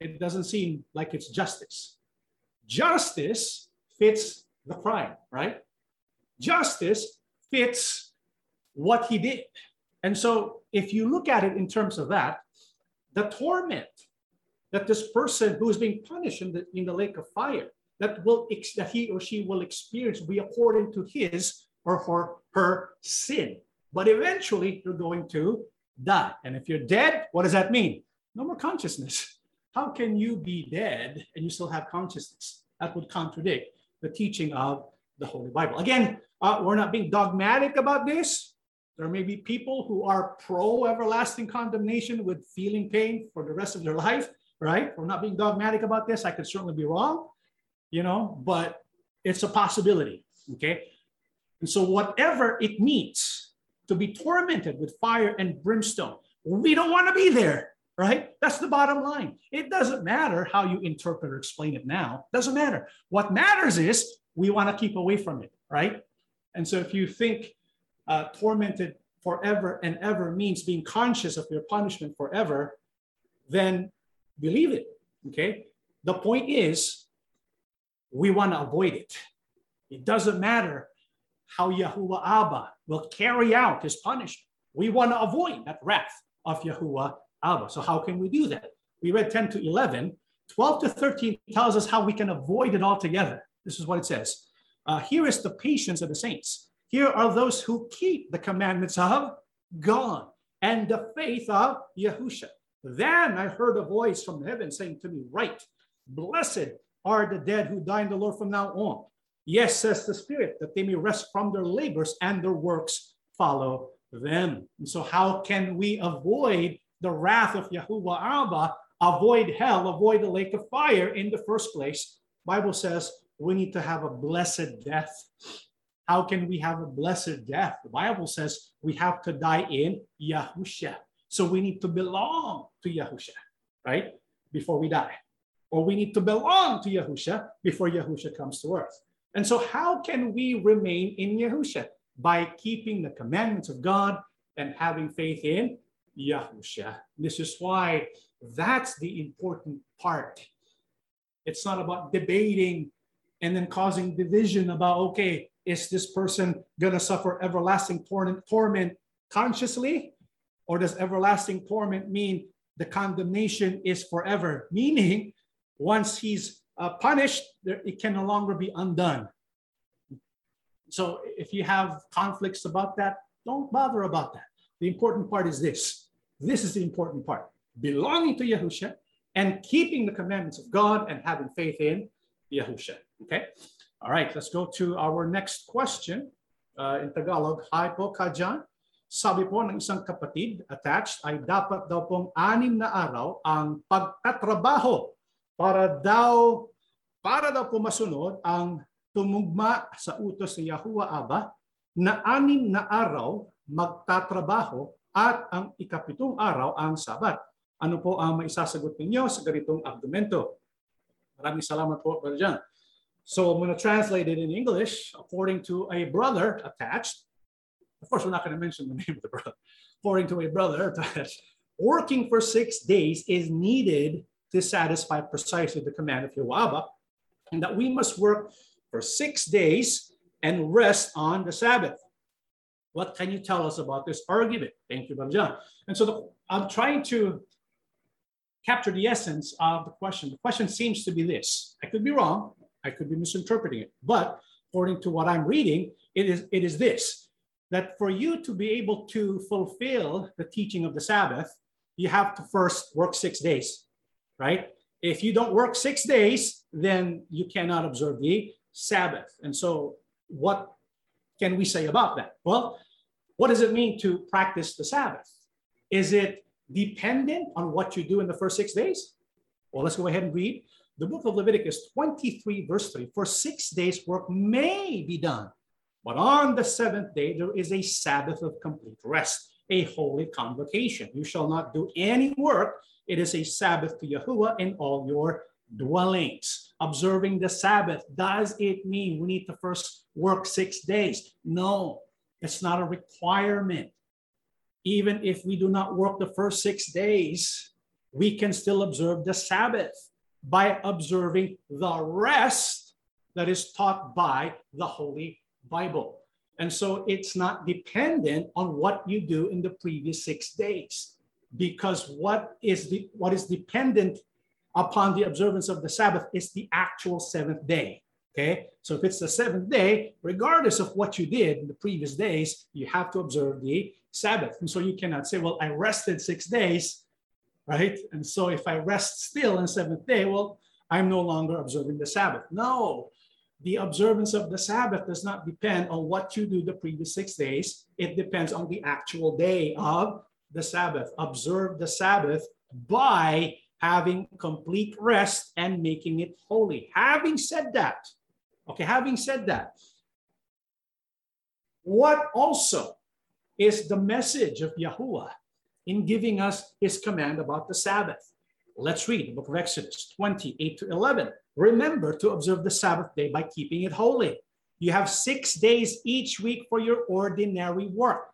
It doesn't seem like it's justice. Justice fits the crime, right? Justice fits what he did. And so if you look at it in terms of that, the torment that this person who is being punished in the, in the lake of fire, that will that he or she will experience will be according to his or for her sin. But eventually you're going to die. And if you're dead, what does that mean? No more consciousness. How can you be dead and you still have consciousness? That would contradict the teaching of the Holy Bible. Again, uh, we're not being dogmatic about this. There may be people who are pro everlasting condemnation with feeling pain for the rest of their life, right? We're not being dogmatic about this. I could certainly be wrong, you know, but it's a possibility, okay? And so, whatever it means to be tormented with fire and brimstone, we don't want to be there right? That's the bottom line. It doesn't matter how you interpret or explain it now. Doesn't matter. What matters is we want to keep away from it, right? And so if you think uh, tormented forever and ever means being conscious of your punishment forever, then believe it. Okay. The point is, we want to avoid it. It doesn't matter how Yahuwah Abba will carry out his punishment. We want to avoid that wrath of Yahuwah Abba. So how can we do that? We read 10 to 11. 12 to 13 tells us how we can avoid it altogether. This is what it says. Uh, here is the patience of the saints. Here are those who keep the commandments of God and the faith of Yahusha. Then I heard a voice from heaven saying to me, Right, blessed are the dead who die in the Lord from now on. Yes, says the Spirit, that they may rest from their labors and their works follow them. And so, how can we avoid the wrath of Yahuwah Abba, avoid hell, avoid the lake of fire in the first place? Bible says we need to have a blessed death. How can we have a blessed death? The Bible says we have to die in Yahusha. So we need to belong to Yahusha, right? Before we die. Or we need to belong to Yahusha before Yahusha comes to earth. And so, how can we remain in Yahusha? By keeping the commandments of God and having faith in Yahusha. This is why that's the important part. It's not about debating and then causing division about, okay, is this person going to suffer everlasting torment consciously? Or does everlasting torment mean the condemnation is forever? Meaning, once he's uh, punished, it can no longer be undone. So if you have conflicts about that, don't bother about that. The important part is this. This is the important part. Belonging to Yahusha and keeping the commandments of God and having faith in Yahusha. Okay? All right, let's go to our next question. Uh, in Tagalog, Hi po Kajan. Sabi po ng isang kapatid attached ay dapat daw pong anim na araw ang pagtatrabaho para daw para daw po masunod ang tumugma sa utos ni Yahuwah Aba na anim na araw magtatrabaho at ang ikapitong araw ang Sabat. Ano po ang maisasagot ninyo sa ganitong argumento? Maraming salamat po, Brother John. So I'm going to translate it in English according to a brother attached. Of course, we're not going to mention the name of the brother. According to a brother attached, working for six days is needed to satisfy precisely the command of Yahweh, and that we must work for six days and rest on the Sabbath. What can you tell us about this argument? Thank you, Brother John. And so the, I'm trying to capture the essence of the question. The question seems to be this. I could be wrong. I could be misinterpreting it. But according to what I'm reading, it is, it is this that for you to be able to fulfill the teaching of the Sabbath, you have to first work six days, right? If you don't work six days, then you cannot observe the Sabbath. And so, what can we say about that? Well, what does it mean to practice the Sabbath? Is it dependent on what you do in the first six days? Well, let's go ahead and read the book of Leviticus 23, verse 3. For six days work may be done, but on the seventh day there is a Sabbath of complete rest, a holy convocation. You shall not do any work. It is a Sabbath to Yahuwah in all your dwellings. Observing the Sabbath, does it mean we need to first work six days? No, it's not a requirement even if we do not work the first six days, we can still observe the Sabbath by observing the rest that is taught by the Holy Bible. And so it's not dependent on what you do in the previous six days, because what is the what is dependent upon the observance of the Sabbath is the actual seventh day. Okay, so if it's the seventh day, regardless of what you did in the previous days, you have to observe the Sabbath. And so you cannot say, well, I rested six days, right? And so if I rest still on seventh day, well, I'm no longer observing the Sabbath. No, the observance of the Sabbath does not depend on what you do the previous six days. It depends on the actual day of the Sabbath. Observe the Sabbath by having complete rest and making it holy. Having said that, okay, having said that, what also is the message of Yahuwah in giving us his command about the Sabbath. Let's read the book of Exodus 28 to 11. Remember to observe the Sabbath day by keeping it holy. You have six days each week for your ordinary work.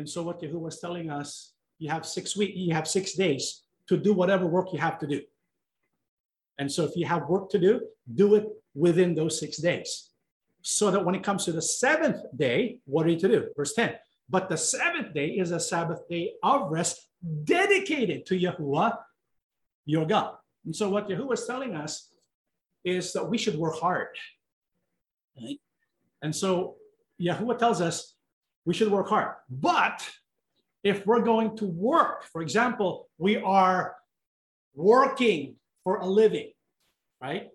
And so what Yahuwah was telling us, you have six weeks, you have six days to do whatever work you have to do. And so if you have work to do, do it within those six days. So that when it comes to the seventh day, what are you to do? Verse 10 but the seventh day is a Sabbath day of rest dedicated to Yahuwah, your God. And so, what Yahuwah is telling us is that we should work hard. Right? And so, Yahuwah tells us we should work hard. But if we're going to work, for example, we are working for a living, right?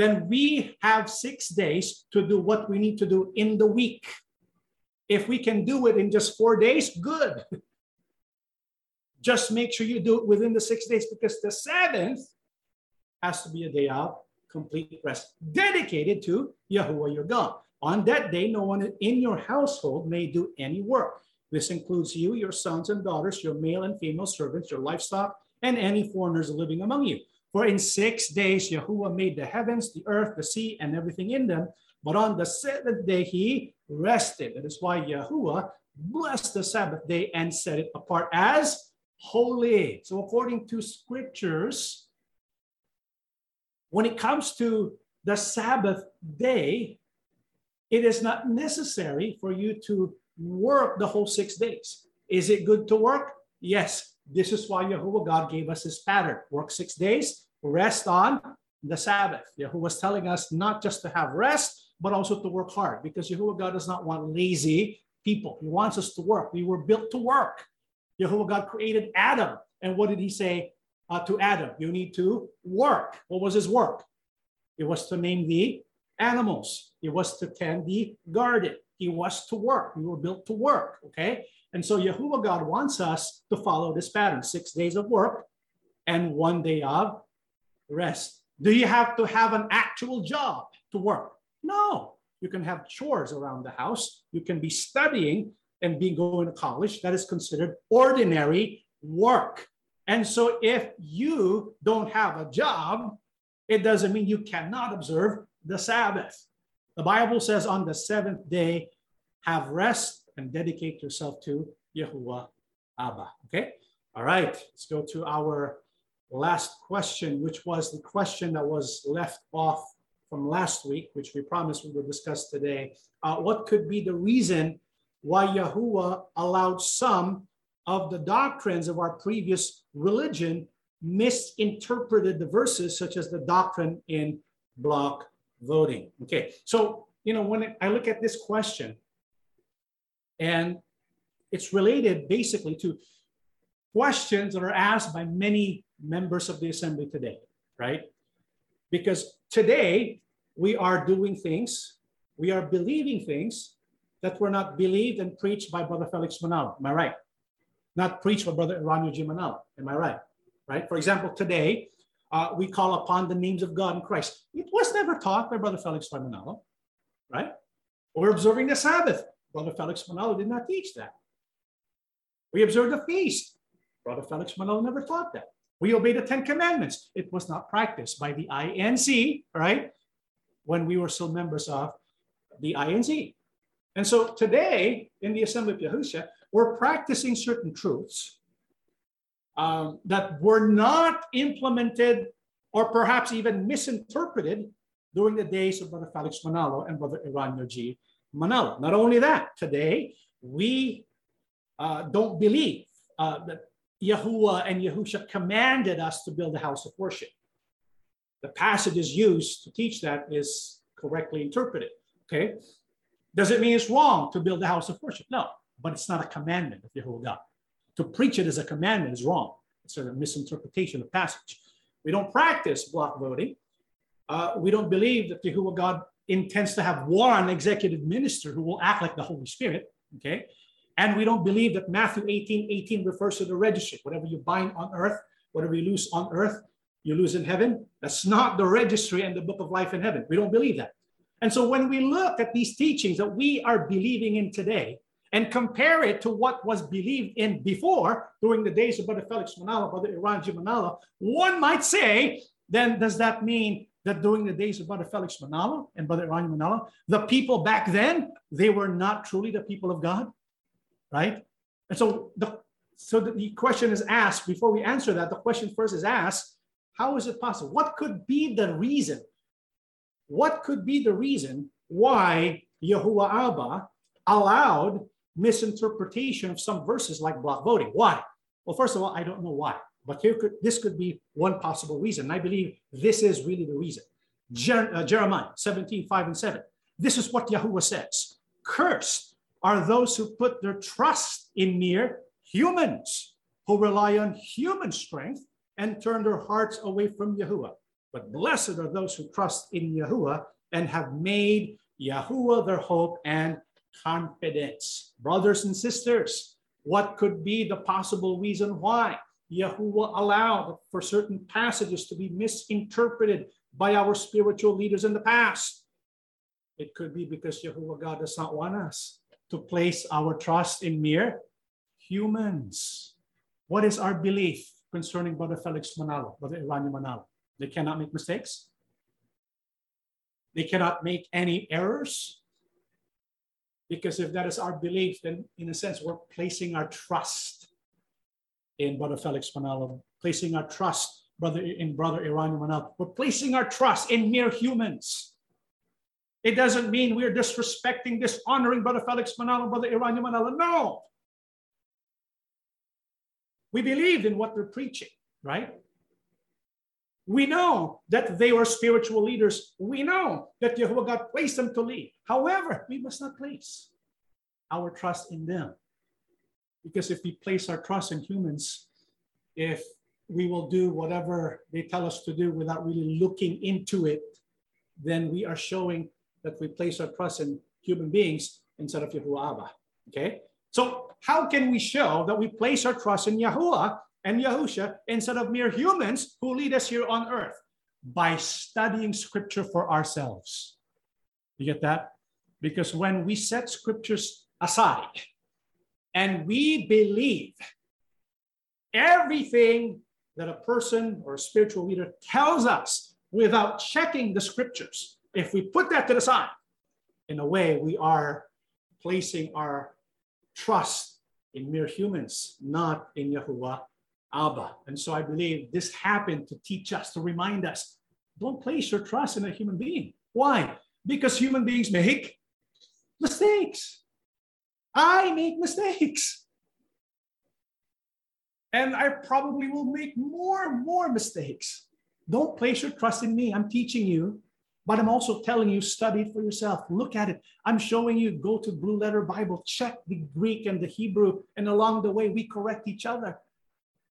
then we have six days to do what we need to do in the week. If we can do it in just four days, good. Just make sure you do it within the six days because the seventh has to be a day of complete rest dedicated to Yahuwah your God. On that day, no one in your household may do any work. This includes you, your sons and daughters, your male and female servants, your livestock, and any foreigners living among you. For in six days Yahuwah made the heavens, the earth, the sea, and everything in them. But on the seventh day he rested. That is why Yahuwah blessed the Sabbath day and set it apart as holy. So, according to scriptures, when it comes to the Sabbath day, it is not necessary for you to work the whole six days. Is it good to work? Yes. This is why Yahuwah God gave us this pattern work six days, rest on the Sabbath. Yahuwah was telling us not just to have rest, but also to work hard because Yahuwah God does not want lazy people. He wants us to work. We were built to work. Yahuwah God created Adam. And what did he say uh, to Adam? You need to work. What was his work? It was to name the animals. It was to tend the garden. He was to work. We were built to work. Okay. And so Yahuwah God wants us to follow this pattern six days of work and one day of rest. Do you have to have an actual job to work? No. You can have chores around the house. You can be studying and be going to college. That is considered ordinary work. And so if you don't have a job, it doesn't mean you cannot observe the Sabbath. The Bible says on the seventh day, have rest and dedicate yourself to Yahuwah Abba. Okay? All right, let's go to our last question, which was the question that was left off from last week, which we promised we would discuss today. Uh, what could be the reason why Yahuwah allowed some of the doctrines of our previous religion misinterpreted the verses, such as the doctrine in block voting. Okay, so, you know, when I look at this question, and it's related basically to questions that are asked by many members of the assembly today, right? Because today we are doing things, we are believing things that were not believed and preached by Brother Felix Manalo. Am I right? Not preached by Brother Eraño G. Manalo. Am I right? Right? For example, today uh, we call upon the names of God and Christ. It was never taught by Brother Felix Manalo, right? We're observing the Sabbath. Brother Felix Manalo did not teach that. We observe the feast. Brother Felix Manalo never taught that. We obey the Ten Commandments. It was not practiced by the INC, right? When we were still members of the INC. And so today in the Assembly of Yahushua, we're practicing certain truths um, that were not implemented or perhaps even misinterpreted during the days of Brother Felix Manalo and Brother Eraño G. Manalo. Not only that, today we uh, don't believe uh, that Yahuwah and Yahusha commanded us to build a house of worship. The passages used to teach that is correctly interpreted. Okay, does it mean it's wrong to build a house of worship? No, but it's not a commandment of Yahuwah God. To preach it as a commandment is wrong. It's a misinterpretation of passage. We don't practice block voting. Uh, we don't believe that Jehovah God intends to have one executive minister who will act like the Holy Spirit. Okay. And we don't believe that Matthew 18 18 refers to the registry. Whatever you bind on earth, whatever you lose on earth, you lose in heaven. That's not the registry and the book of life in heaven. We don't believe that. And so when we look at these teachings that we are believing in today and compare it to what was believed in before during the days of Brother Felix Manalo, Brother Eraño Manalo, one might say, then does that mean that during the days of Brother Felix Manalo and Brother Eraño Manalo, the people back then, they were not truly the people of God? Right? And so the so the question is asked before we answer that, the question first is asked, how is it possible? What could be the reason what could be the reason why Yahuwah Abba allowed misinterpretation of some verses like block voting? Why? Well, first of all, I don't know why, but here could, this could be one possible reason. I believe this is really the reason. Jer- uh, Jeremiah 17, 5 and 7. This is what Yahuwah says. Cursed are those who put their trust in mere humans, who rely on human strength and turn their hearts away from Yahuwah. But blessed are those who trust in Yahuwah and have made Yahuwah their hope and confidence. Brothers and sisters, what could be the possible reason why Yahuwah allowed for certain passages to be misinterpreted by our spiritual leaders in the past? It could be because Yahuwah God does not want us to place our trust in mere humans. What is our belief concerning Brother Felix Manalo, Brother Eraño Manalo? They cannot make mistakes. They cannot make any errors. Because if that is our belief, then in a sense, we're placing our trust in Brother Felix Manalo, placing our trust brother in Brother Eraño Manalo. We're placing our trust in mere humans. It doesn't mean we're disrespecting, dishonoring Brother Felix Manalo, Brother Eraño Manalo. No. We believe in what they're preaching, right? We know that they were spiritual leaders. We know that Jehovah God placed them to lead. However, we must not place our trust in them. Because if we place our trust in humans, if we will do whatever they tell us to do without really looking into it, then we are showing that we place our trust in human beings instead of Yahuwah. Okay? So how can we show that we place our trust in Yahuwah and Yahusha instead of mere humans who lead us here on earth? By studying scripture for ourselves. You get that? Because when we set scriptures aside and we believe everything that a person or a spiritual leader tells us without checking the scriptures, if we put that to the side, in a way, we are placing our trust in mere humans, not in Yahuwah Abba. And so I believe this happened to teach us, to remind us don't place your trust in a human being. Why? Because human beings make mistakes. I make mistakes. And I probably will make more and more mistakes. Don't place your trust in me. I'm teaching you but I'm also telling you, study it for yourself. Look at it. I'm showing you, go to Blue Letter Bible, check the Greek and the Hebrew, and along the way, we correct each other.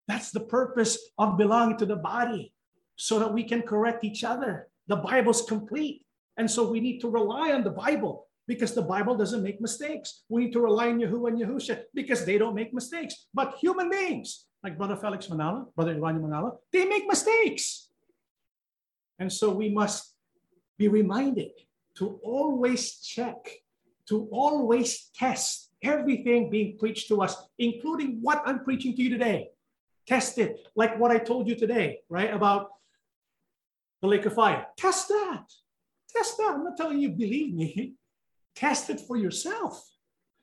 That's the purpose of belonging to the body, so that we can correct each other. The Bible's complete. And so we need to rely on the Bible because the Bible doesn't make mistakes. We need to rely on Yahuwah and Yahusha because they don't make mistakes. But human beings, like Brother Felix Manalo, Brother Eraño Manalo, they make mistakes. And so we must be reminded to always check, to always test everything being preached to us, including what I'm preaching to you today. Test it, like what I told you today, right? About the lake of fire. Test that. Test that. I'm not telling you, believe me. Test it for yourself.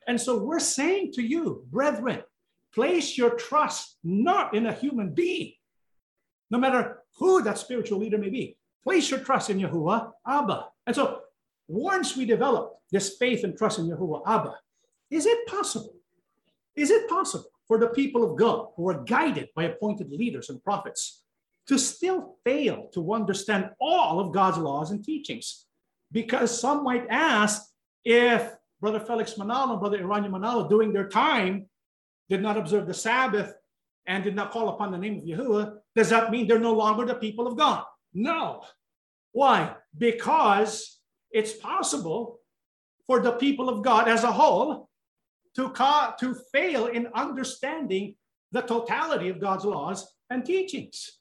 And so we're saying to you, brethren, place your trust not in a human being, no matter who that spiritual leader may be. Place your trust in Yahuwah, Abba. And so once we develop this faith and trust in Yahuwah, Abba, is it possible? Is it possible for the people of God who are guided by appointed leaders and prophets to still fail to understand all of God's laws and teachings? Because some might ask if Brother Felix Manalo and Brother Eraño Manalo, during their time, did not observe the Sabbath and did not call upon the name of Yahuwah, does that mean they're no longer the people of God? No. Why? Because it's possible for the people of God as a whole to, ca- to fail in understanding the totality of God's laws and teachings.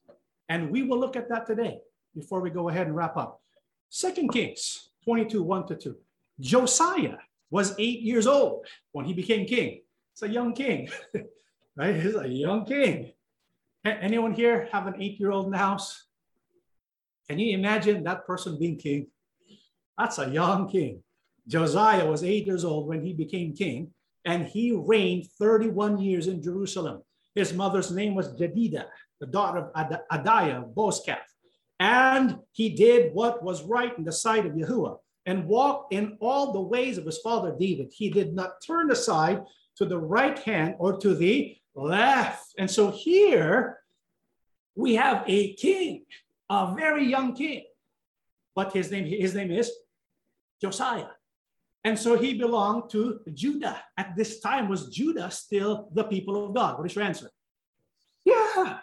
And we will look at that today before we go ahead and wrap up. Second Kings 22, 1 to 2. Josiah was eight years old when he became king. It's a young king, right? He's a young king. Anyone here have an eight year old in the house? Can you imagine that person being king? That's a young king. Josiah was eight years old when he became king, and he reigned 31 years in Jerusalem. His mother's name was Jedidah, the daughter of Ad- Adiah of. And he did what was right in the sight of Yahuwah and walked in all the ways of his father David. He did not turn aside to the right hand or to the left. And so here we have a king a very young king. But his name, his name is Josiah. And so he belonged to Judah. At this time, was Judah still the people of God? What is your answer? Yeah,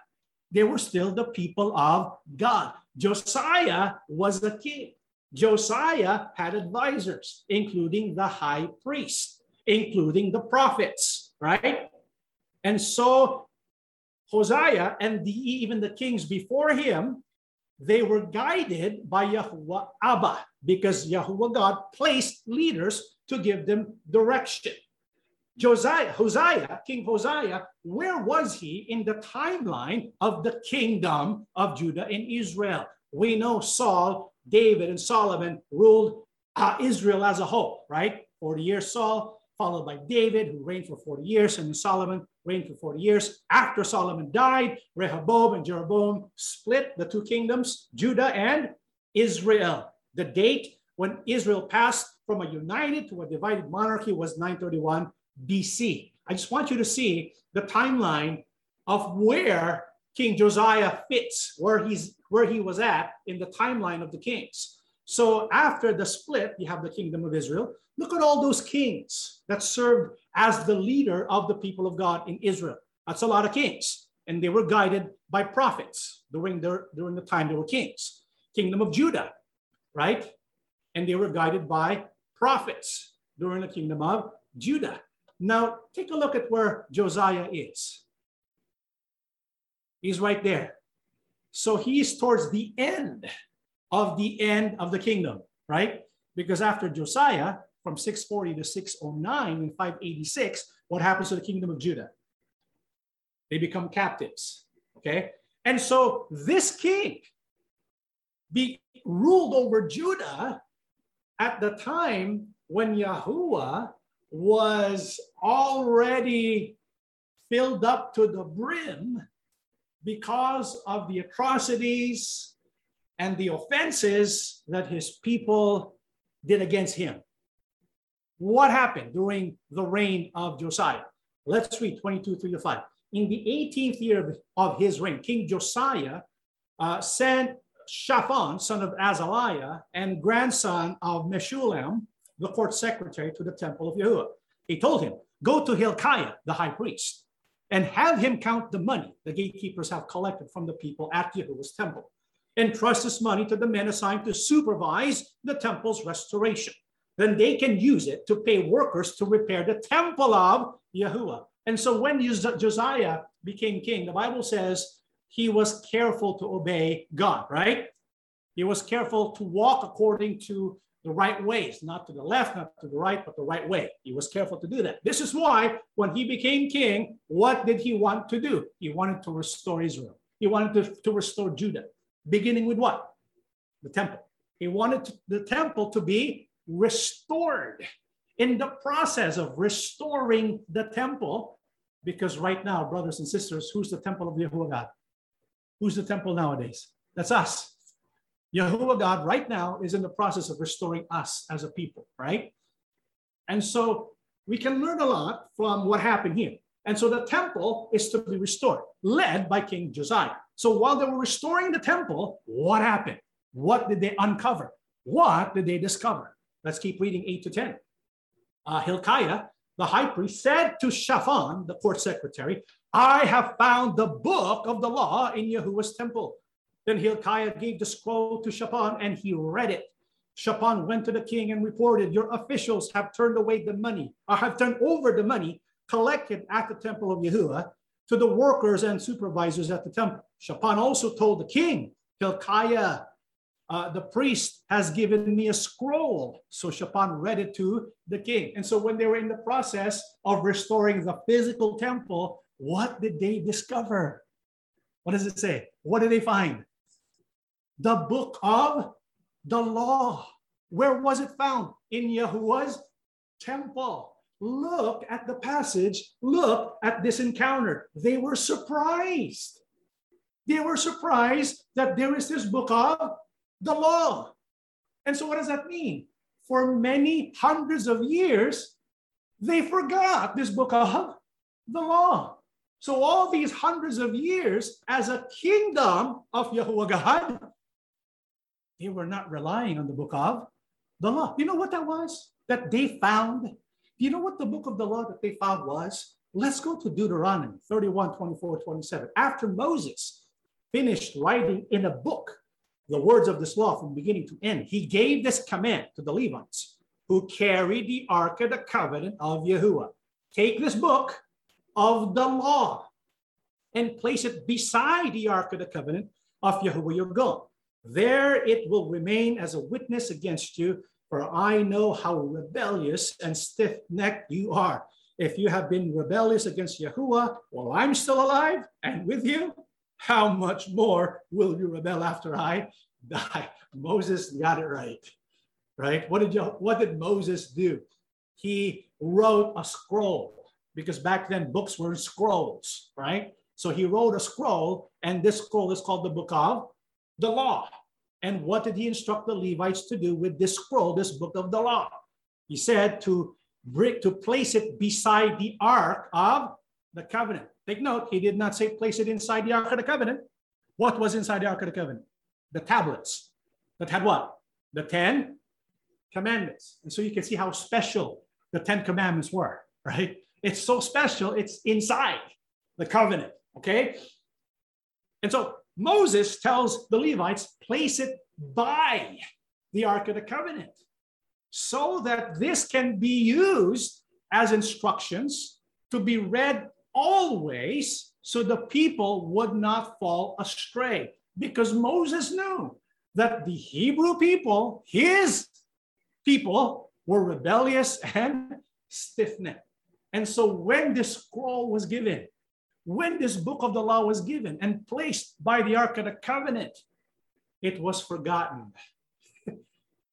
they were still the people of God. Josiah was the king. Josiah had advisors, including the high priest, including the prophets, right? And so Hosea and the, even the kings before him, they were guided by Yahuwah Abba because Yahuwah God placed leaders to give them direction. Josiah, Hosea, King Hosea, where was he in the timeline of the kingdom of Judah and Israel? We know Saul, David, and Solomon ruled uh, Israel as a whole, right? 40 years Saul, followed by David, who reigned for 40 years, and Solomon reigned for 40 years. After Solomon died, Rehoboam and Jeroboam split the two kingdoms, Judah and Israel. The date when Israel passed from a united to a divided monarchy was 931 BC. I just want you to see the timeline of where King Josiah fits, where he's where he was at in the timeline of the kings. So after the split, you have the kingdom of Israel. Look at all those kings that served as the leader of the people of God in Israel. That's a lot of kings. And they were guided by prophets during, their, during the time they were kings. Kingdom of Judah, right? And they were guided by prophets during the kingdom of Judah. Now, take a look at where Josiah is. He's right there. So he's towards the end of the end of the kingdom, right? Because after Josiah, from 640 to 609 in 586, what happens to the kingdom of Judah? They become captives, okay? And so this king be ruled over Judah at the time when Yahuwah was already filled up to the brim because of the atrocities and the offenses that his people did against him. What happened during the reign of Josiah? Let's read 22, 3 to 5. In the 18th year of his reign, King Josiah uh, sent Shaphan, son of Azaliah, and grandson of Meshullam, the court secretary to the temple of Yahuwah. He told him, Go to Hilkiah, the high priest, and have him count the money the gatekeepers have collected from the people at Yahuwah's temple. Entrust this money to the men assigned to supervise the temple's restoration. Then they can use it to pay workers to repair the temple of Yahuwah. And so when Josiah became king, the Bible says he was careful to obey God, right? He was careful to walk according to the right ways, not to the left, not to the right, but the right way. He was careful to do that. This is why when he became king, what did he want to do? He wanted to restore Israel. He wanted to, to restore Judah, beginning with what? The temple. He wanted to, the temple to be restored. In the process of restoring the temple, because right now, brothers and sisters, who's the temple of Yahuwah God? Who's the temple nowadays? That's us. Yahuwah God right now is in the process of restoring us as a people, right? And so we can learn a lot from what happened here. And so the temple is to be restored, led by King Josiah. So while they were restoring the temple, what happened? What did they uncover? What did they discover? Let's keep reading 8 to 10. Uh, Hilkiah, the high priest, said to Shaphan, the court secretary, I have found the book of the law in Yahuwah's temple. Then Hilkiah gave the scroll to Shaphan and he read it. Shaphan went to the king and reported, Your officials have turned away the money, or have turned over the money collected at the temple of Yahuwah to the workers and supervisors at the temple. Shaphan also told the king, Hilkiah, uh, the priest has given me a scroll. So Shaphan read it to the king. And so when they were in the process of restoring the physical temple, what did they discover? What does it say? What did they find? the book of the law. Where was it found? In Yahuwah's temple. Look at the passage. Look at this encounter. They were surprised. They were surprised that there is this book of the law. And so, what does that mean? For many hundreds of years, they forgot this book of the law. So, all these hundreds of years, as a kingdom of Yahuwah God, they were not relying on the book of the law. You know what that was? That they found. You know what the book of the law that they found was? Let's go to Deuteronomy 31, 24, 27. After Moses finished writing in a book the words of this law from beginning to end. He gave this command to the Levites who carried the Ark of the Covenant of Yahuwah. Take this book of the law and place it beside the Ark of the Covenant of Yahuwah your God. There it will remain as a witness against you, for I know how rebellious and stiff necked you are. If you have been rebellious against Yahuwah while I'm still alive and with you, how much more will you rebel after I die? Moses got it right, right? What did you, what did Moses do? He wrote a scroll because back then books were scrolls, right? So he wrote a scroll, and this scroll is called the Book of the Law. And what did he instruct the Levites to do with this scroll, this book of the law? He said to bring, to place it beside the ark of the covenant. Take note, he did not say place it inside the ark of the covenant. What was inside the ark of the covenant? The tablets that had what? The 10 commandments. And so you can see how special the 10 commandments were, right? It's so special, it's inside the covenant, okay? And so Moses tells the Levites, place it by the Ark of the Covenant so that this can be used as instructions to be read always so the people would not fall astray. Because Moses knew that the Hebrew people, his people, were rebellious and stiff necked. And so when this scroll was given, when this book of the law was given and placed by the Ark of the Covenant, it was forgotten.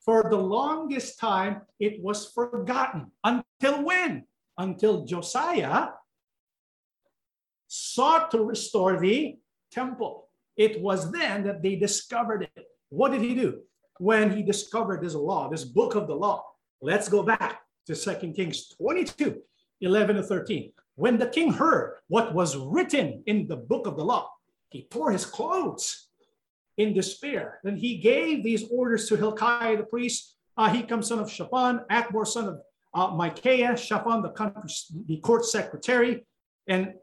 For the longest time, it was forgotten. Until when? Until Josiah sought to restore the temple. It was then that they discovered it. What did he do? When he discovered this law, this book of the law. Let's go back to Second Kings 22, 11 to 13. When the king heard what was written in the book of the law, he tore his clothes in despair. Then he gave these orders to Hilkiah the priest, Ahikam son of Shaphan, Akbor son of uh, Micaiah, Shaphan the, the court secretary, and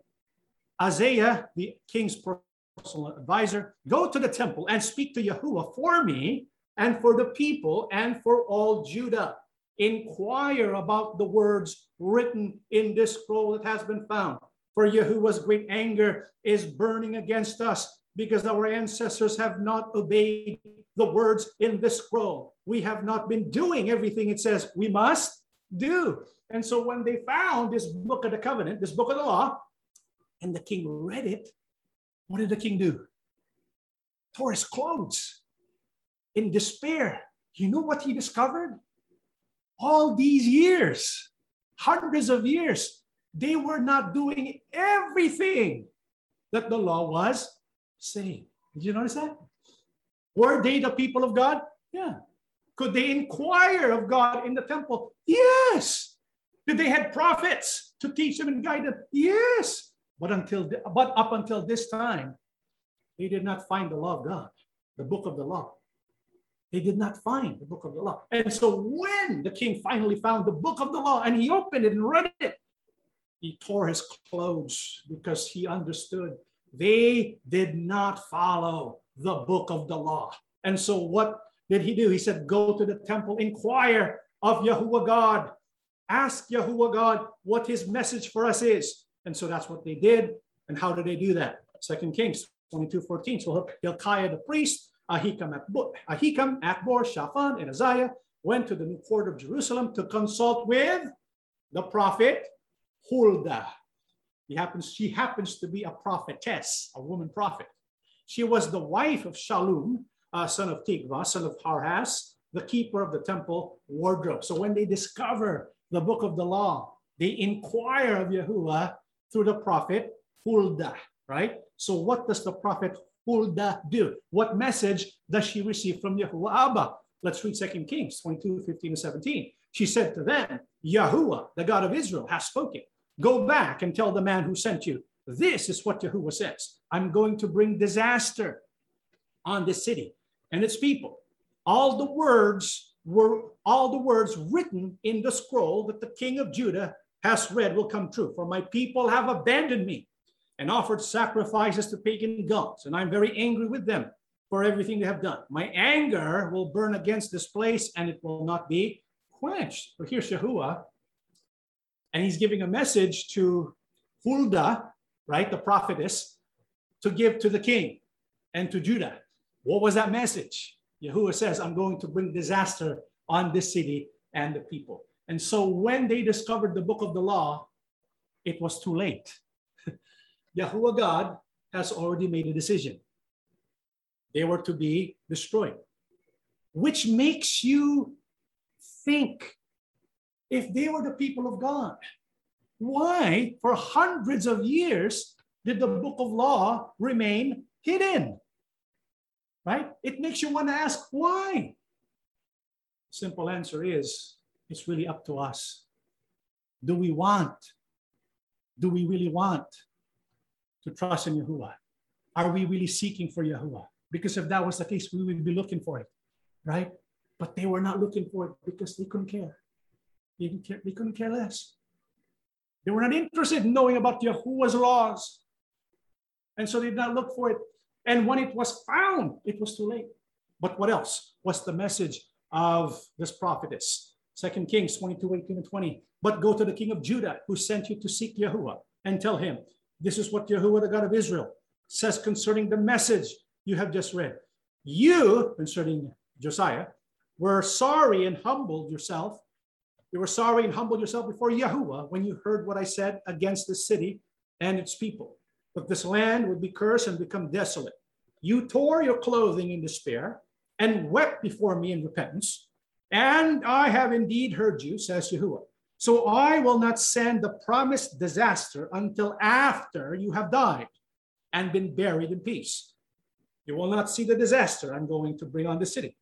Isaiah, the king's personal advisor, go to the temple and speak to Yahuwah for me and for the people and for all Judah inquire about the words written in this scroll that has been found. For Yahuwah's great anger is burning against us because our ancestors have not obeyed the words in this scroll. We have not been doing everything it says we must do. And so when they found this book of the covenant, this book of the law, and the king read it, what did the king do? Tore his clothes in despair. You know what he discovered? all these years, hundreds of years, they were not doing everything that the law was saying. Did you notice that? Were they the people of God? Yeah. Could they inquire of God in the temple? Yes. Did they have prophets to teach them and guide them? Yes. But until but up until this time, they did not find the law of God, the book of the law. They did not find the book of the law. And so when the king finally found the book of the law and he opened it and read it, he tore his clothes because he understood they did not follow the book of the law. And so what did he do? He said, Go to the temple, inquire of Yahuwah God, ask Yahuwah God what his message for us is. And so that's what they did. And how did they do that? Second Kings 22 14. So Hilkiah the priest Ahikam, Ahikam, Akbor, Shaphan, and Isaiah went to the new court of Jerusalem to consult with the prophet Huldah. He happens, she happens to be a prophetess, a woman prophet. She was the wife of Shallum, uh, son of Tikva, son of Harhas, the keeper of the temple wardrobe. So when they discover the book of the law, they inquire of Yahuwah through the prophet Huldah, right? So what does the prophet Huldah do? What message does she receive from Yahuwah Abba? Let's read 2 Kings 22, 15 to 17. She said to them, Yahuwah, the God of Israel, has spoken. Go back and tell the man who sent you, this is what Yahuwah says. I'm going to bring disaster on this city and its people. All the words were all the words written in the scroll that the king of Judah has read will come true. For my people have abandoned me and offered sacrifices to pagan gods, and I'm very angry with them. for everything they have done. My anger will burn against this place and it will not be quenched. But here's Yahuwah, and he's giving a message to Huldah, right, the prophetess, to give to the king and to Judah. What was that message? Yahuwah says, I'm going to bring disaster on this city and the people. And so when they discovered the book of the law, it was too late. Yahuwah God has already made a decision. They were to be destroyed, which makes you think if they were the people of God, why, for hundreds of years, did the book of law remain hidden? Right? It makes you want to ask why. Simple answer is it's really up to us. Do we want? Do we really want to trust in Yahuwah? Are we really seeking for Yahuwah? Because if that was the case, we would be looking for it, right? But they were not looking for it because they couldn't care. They, didn't care, they couldn't care less. They were not interested in knowing about Yahuwah's laws. And so they did not look for it. And when it was found, it was too late. But what else was the message of this prophetess? Second Kings 22, 18 and 20. But go to the king of Judah who sent you to seek Yahuwah and tell him, this is what Yahuwah, the God of Israel, says concerning the message you have just read. You, concerning Josiah, were sorry and humbled yourself you were sorry and humbled yourself before Yahuwah when you heard what I said against the city and its people. But this land would be cursed and become desolate. You tore your clothing in despair and wept before me in repentance. And I have indeed heard you, says Yahuwah. So I will not send the promised disaster until after you have died and been buried in peace. You will not see the disaster I'm going to bring on the city.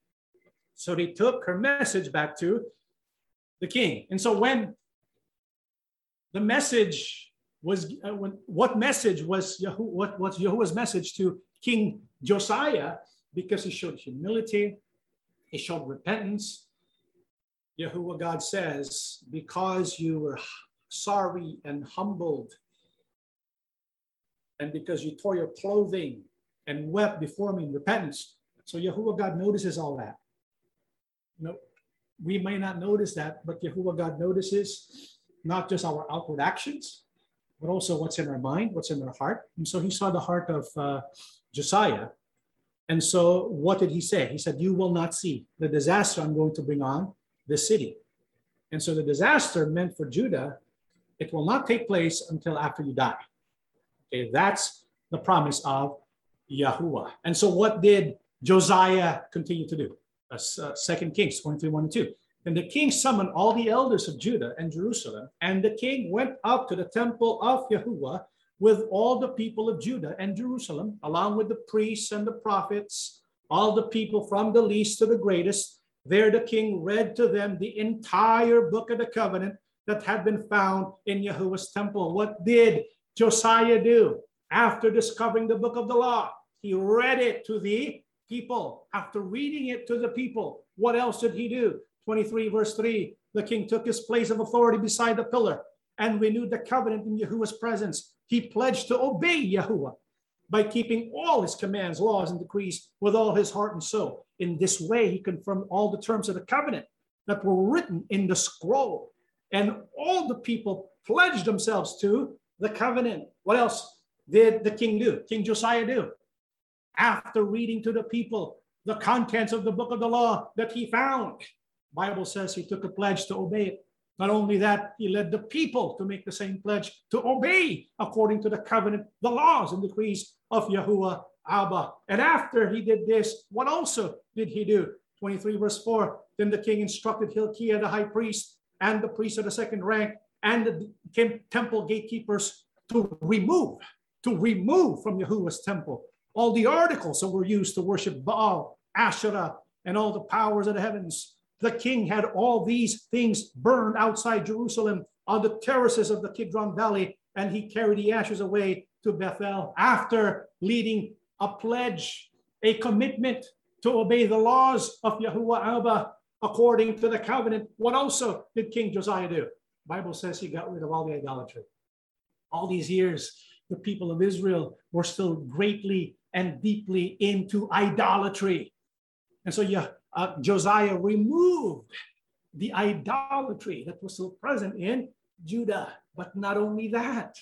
So they took her message back to the king. And so when the message was, uh, when, what message was Yahu, what Yahuwah's message to King Josiah? Because he showed humility, he showed repentance. Yahuwah God says, because you were sorry and humbled, and because you tore your clothing and wept before me in repentance. So Yahuwah God notices all that. Know, we may not notice that, but Yahuwah God notices not just our outward actions, but also what's in our mind, what's in our heart. And so he saw the heart of uh, Josiah. And so what did he say? He said, You will not see the disaster I'm going to bring on this city. And so the disaster meant for Judah, it will not take place until after you die. Okay, that's the promise of Yahuwah. And so what did Josiah continue to do? uh, Second Kings 23, 1 and 2. And the king summoned all the elders of Judah and Jerusalem, and the king went up to the temple of Yahuwah with all the people of Judah and Jerusalem, along with the priests and the prophets, all the people from the least to the greatest. There the king read to them the entire book of the covenant that had been found in Yahuwah's temple. What did Josiah do after discovering the book of the law? He read it to the people. After reading it to the people, what else did he do? 23, verse 3 The king took his place of authority beside the pillar and renewed the covenant in Yahuwah's presence. He pledged to obey Yahuwah by keeping all his commands, laws, and decrees with all his heart and soul. In this way, he confirmed all the terms of the covenant that were written in the scroll. And all the people pledged themselves to the covenant. What else did the king do? King Josiah do? after reading to the people the contents of the book of the law that he found. Bible says he took a pledge to obey it. Not only that, he led the people to make the same pledge to obey according to the covenant, the laws and decrees of Yahuwah Abba. And after he did this, what also did he do? 23 verse 4 Then the king instructed Hilkiah the high priest and the priest of the second rank and the temple gatekeepers to remove, to remove from Yahuwah's temple all the articles that were used to worship Baal, Asherah, and all the powers of the heavens. The king had all these things burned outside Jerusalem on the terraces of the Kidron Valley, and he carried the ashes away to Bethel after leading a pledge, a commitment to obey the laws of Yahuwah Abba according to the covenant. What also did King Josiah do? Bible says he got rid of all the idolatry. All these years, the people of Israel were still greatly and deeply into idolatry. And so yeah, uh, Josiah removed the idolatry that was still present in Judah. But not only that,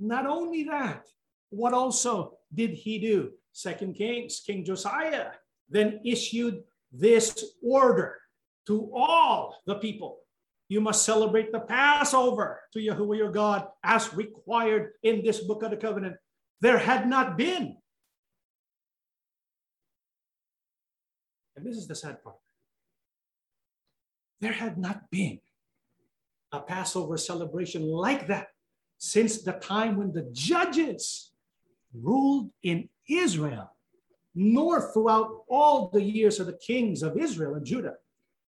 not only that, what also did he do? Second Kings, King Josiah then issued this order to all the people. You must celebrate the Passover to Yahuwah your God as required in this book of the covenant. There had not been. And this is the sad part. There had not been a Passover celebration like that since the time when the judges ruled in Israel, nor throughout all the years of the kings of Israel and Judah.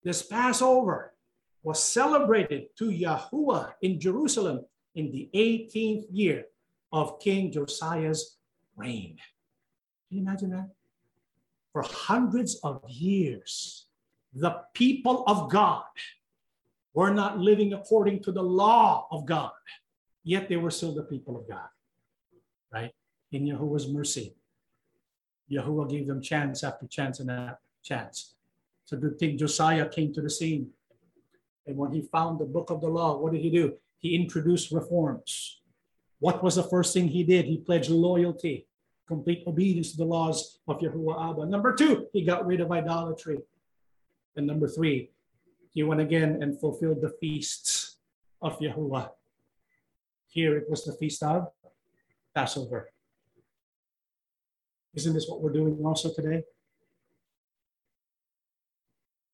This Passover was celebrated to Yahuwah in Jerusalem in the 18th year of King Josiah's reign. Can you imagine that? For hundreds of years, the people of God were not living according to the law of God, yet they were still the people of God, right? In Yahuwah's mercy, Yahuwah gave them chance after chance and after chance. So the king Josiah came to the scene. And when he found the book of the law, what did he do? He introduced reforms. What was the first thing he did? He pledged loyalty, complete obedience to the laws of Yahuwah Abba. Number two, he got rid of idolatry. And number three, he went again and fulfilled the feasts of Yahuwah. Here it was the feast of Passover. Isn't this what we're doing also today?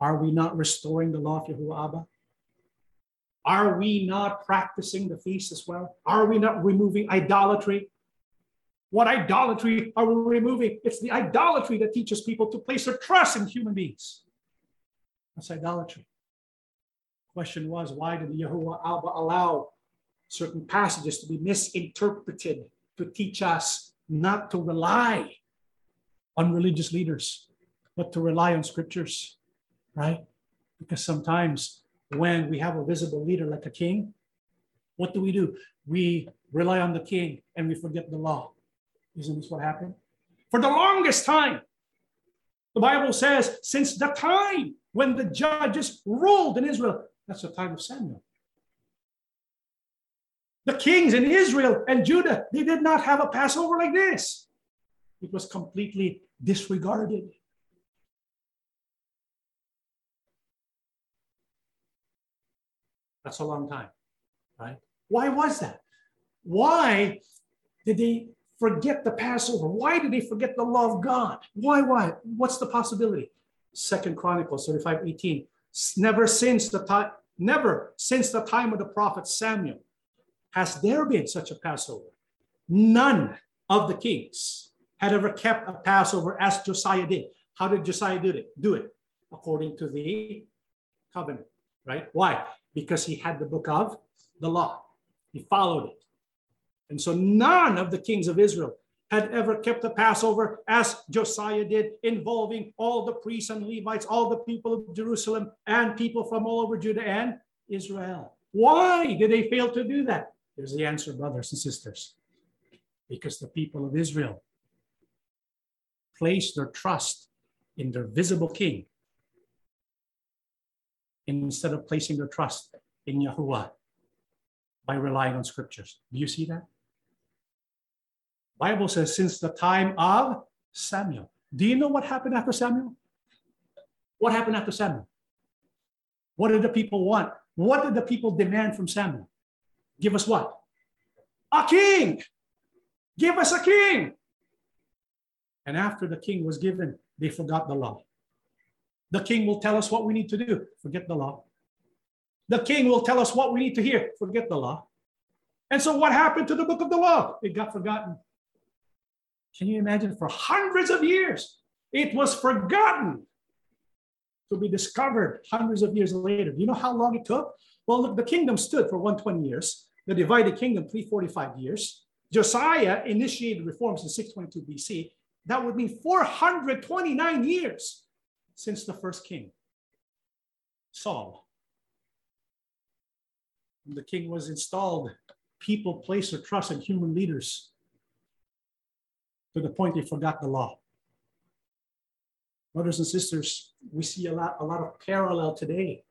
Are we not restoring the law of Yahuwah Abba? Are we not practicing the feast as well? Are we not removing idolatry? What idolatry are we removing? It's the idolatry that teaches people to place their trust in human beings. That's idolatry. Question was, why did Yahuwah Abba allow certain passages to be misinterpreted to teach us not to rely on religious leaders, but to rely on scriptures, right? Because sometimes when we have a visible leader like a king, what do we do? We rely on the king and we forget the law. Isn't this what happened? For the longest time, the Bible says, since the time when the judges ruled in Israel, that's the time of Samuel. The kings in Israel and Judah, they did not have a Passover like this. It was completely disregarded. That's a long time, right? Why was that? Why did they forget the Passover? Why did they forget the law of God? Why, why? What's the possibility? Second Chronicles 35, 18. Never since the time, never since the time of the prophet Samuel has there been such a Passover. None of the kings had ever kept a Passover as Josiah did. How did Josiah do it? Do it according to the covenant, right? Why? because he had the book of the law. He followed it. And so none of the kings of Israel had ever kept the Passover as Josiah did, involving all the priests and Levites, all the people of Jerusalem, and people from all over Judah and Israel. Why did they fail to do that? Here's the answer, brothers and sisters. Because the people of Israel placed their trust in their visible king instead of placing their trust in Yahuwah by relying on scriptures. Do you see that? Bible says since the time of Samuel. Do you know what happened after Samuel? What happened after Samuel? What did the people want? What did the people demand from Samuel? Give us what? A king. Give us a king. And after the king was given, they forgot the law. The king will tell us what we need to do. Forget the law. The king will tell us what we need to hear. Forget the law. And so, what happened to the book of the law? It got forgotten. Can you imagine? For hundreds of years, it was forgotten to be discovered hundreds of years later. Do you know how long it took? Well, look, the kingdom stood for 120 years, the divided kingdom, 345 years. Josiah initiated reforms in 622 BC. That would mean 429 years since the first king, Saul. When the king was installed, people placed their trust in human leaders. To the point they forgot the law. Brothers and sisters, we see a lot, a lot of parallel today.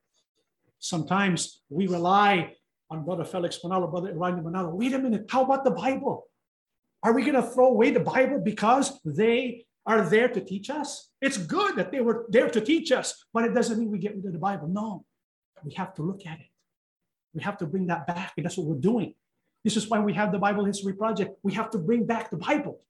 Sometimes we rely on Brother Felix Manalo, Brother Eraño Manalo. Wait a minute, how about the Bible? Are we going to throw away the Bible because they are there to teach us? It's good that they were there to teach us, but it doesn't mean we get rid of the Bible. No, we have to look at it. We have to bring that back, and that's what we're doing. This is why we have the Bible History Project. We have to bring back the Bible.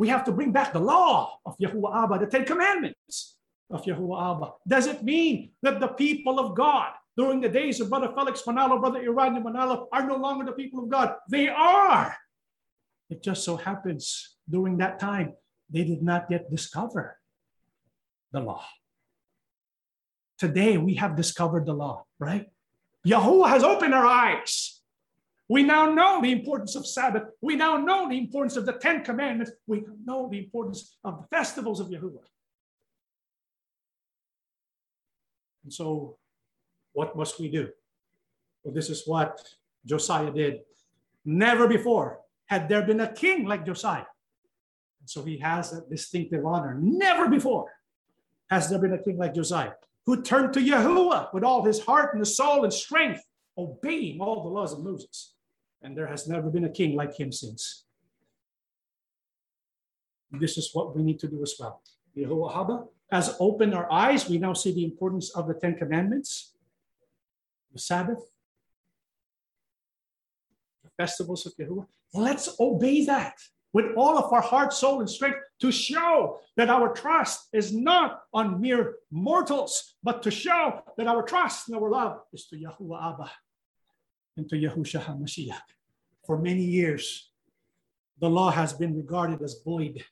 We have to bring back the law of Yahuwah Abba, the Ten Commandments of Yahuwah Abba. Does it mean that the people of God during the days of Brother Felix Manalo, Brother Eraño Manalo are no longer the people of God? They are. It just so happens during that time, they did not yet discover the law. Today, we have discovered the law, right? Yahuwah has opened our eyes. We now know the importance of Sabbath. We now know the importance of the Ten Commandments. We know the importance of the festivals of Yahuwah. And so, what must we do? Well, this is what Josiah did. Never before had there been a king like Josiah. And so he has a distinctive honor. Never before has there been a king like Josiah who turned to Yahuwah with all his heart and his soul and strength, obeying all the laws of Moses. And there has never been a king like him since. This is what we need to do as well. Yahuwah Abba has opened our eyes. We now see the importance of the Ten Commandments, the Sabbath, the festivals of Yahuwah. Let's obey that with all of our heart, soul, and strength to show that our trust is not on mere mortals, but to show that our trust and our love is to Yahuwah Abba and to Yahushua HaMashiach. For many years, the law has been regarded as void.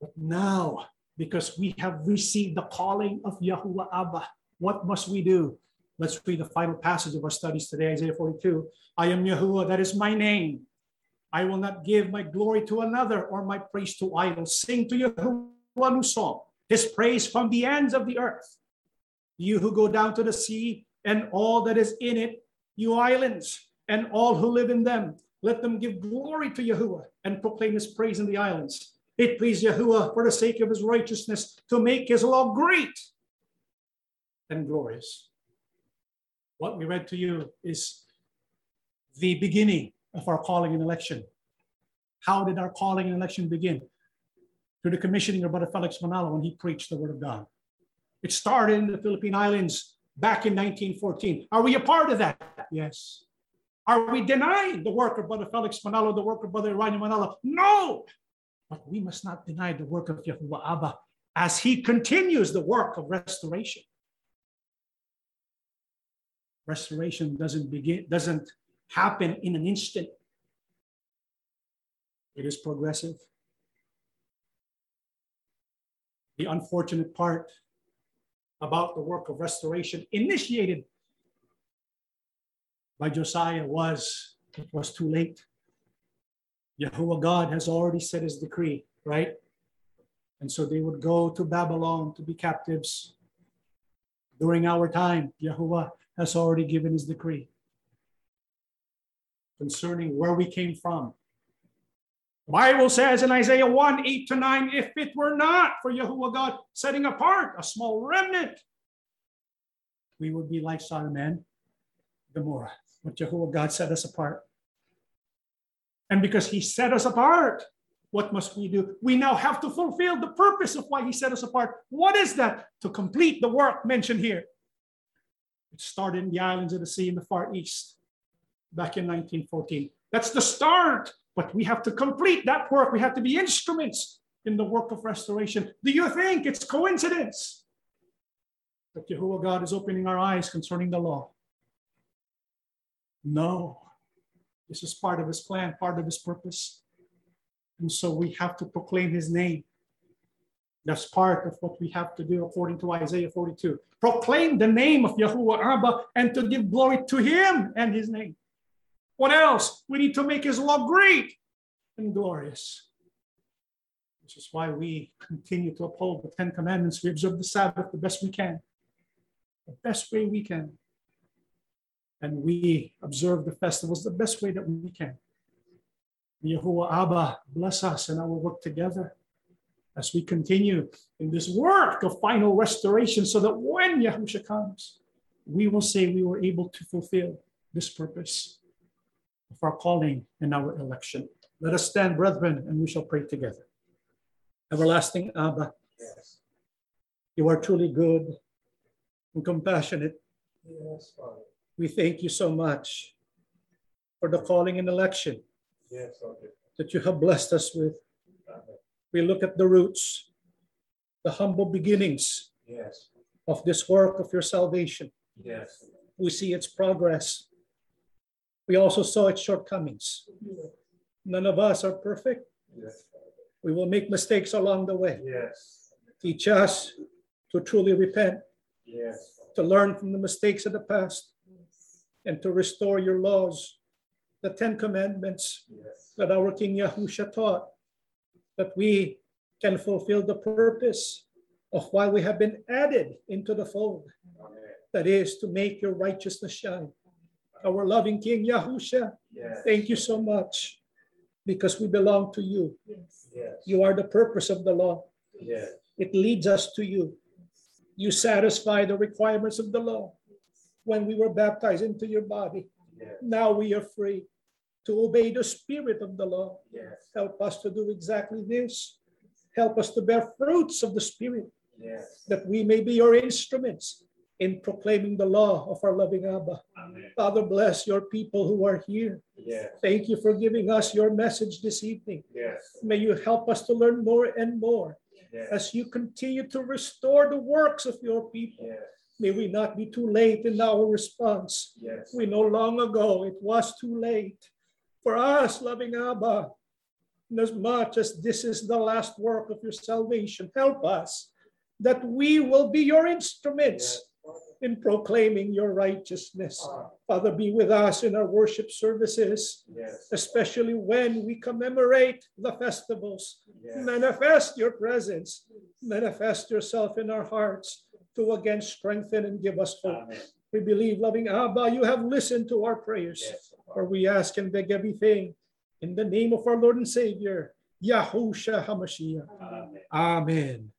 But now, because we have received the calling of Yahuwah Abba, what must we do? Let's read the final passage of our studies today, Isaiah 42. I am Yahuwah, that is my name. I will not give my glory to another or my praise to idols. Sing to Yahuwah new song, his praise from the ends of the earth. You who go down to the sea and all that is in it, you islands and all who live in them, let them give glory to Yahuwah and proclaim his praise in the islands. It pleased Yahuwah for the sake of his righteousness to make his law great and glorious. What we read to you is the beginning of our calling and election. How did our calling and election begin? Through the commissioning of Brother Felix Manalo when he preached the word of God. It started in the Philippine Islands back in 1914. Are we a part of that? Yes. Are we denying the work of Brother Felix Manalo, the work of Brother Eraño Manalo? No. But we must not deny the work of Yahuwah Abba as he continues the work of restoration. Restoration doesn't begin, doesn't happen in an instant. It is progressive. The unfortunate part about the work of restoration initiated by Josiah was it was too late. Yahuwah God has already set his decree, right? And so they would go to Babylon to be captives. During our time, Yahuwah has already given his decree concerning where we came from. The Bible says in Isaiah 1 8 to 9, if it were not for Yahuwah God setting apart a small remnant, we would be like Sodom and Gomorrah. But Yahuwah God set us apart. And because he set us apart, what must we do? We now have to fulfill the purpose of why he set us apart. What is that? To complete the work mentioned here. It started in the islands of the sea in the far east back in 1914. That's the start, but we have to complete that work. We have to be instruments in the work of restoration. Do you think it's coincidence that Jehovah God is opening our eyes concerning the law? No. This is part of his plan, part of his purpose. And so we have to proclaim his name. That's part of what we have to do according to Isaiah 42. Proclaim the name of Yahuwah Abba and to give glory to him and his name. What else? We need to make his law great and glorious. This is why we continue to uphold the Ten Commandments. We observe the Sabbath the best we can, the best way we can. And we observe the festivals the best way that we can. Yahuwah Abba, bless us in our work together as we continue in this work of final restoration so that when Yahusha comes, we will say we were able to fulfill this purpose of our calling and our election. Let us stand, brethren, and we shall pray together. Everlasting Abba, yes. you are truly good and compassionate. Yes, Father. We thank you so much for the calling and election yes, that you have blessed us with. We look at the roots, the humble beginnings yes. of this work of your salvation. Yes. We see its progress. We also saw its shortcomings. None of us are perfect. Yes. We will make mistakes along the way. Yes. Teach us to truly repent. Yes. To learn from the mistakes of the past and to restore your laws, the Ten Commandments yes. that our King Yahusha taught, that we can fulfill the purpose of why we have been added into the fold. Amen. That is to make your righteousness shine. Our loving King Yahusha, yes. thank you so much because we belong to you. Yes. You are the purpose of the law. Yes. It leads us to you. You satisfy the requirements of the law when we were baptized into your body. Yes. Now we are free to obey the spirit of the law. Yes. Help us to do exactly this. Help us to bear fruits of the spirit, yes. that we may be your instruments in proclaiming the law of our loving Abba. Amen. Father, bless your people who are here. Yes. Thank you for giving us your message this evening. Yes. May you help us to learn more and more yes. as you continue to restore the works of your people. May we not be too late in our response. Yes. We know long ago it was too late. For us, loving Abba, as much as this is the last work of your salvation, help us that we will be your instruments yes. in proclaiming your righteousness. Uh, Father, be with us in our worship services, yes. especially when we commemorate the festivals. Manifest your presence, manifest yourself in our hearts to again strengthen and give us hope. Amen. We believe, loving Abba, you have listened to our prayers, yes, for we ask and beg everything in the name of our Lord and Savior, Yahusha HaMashiach. Amen. Amen.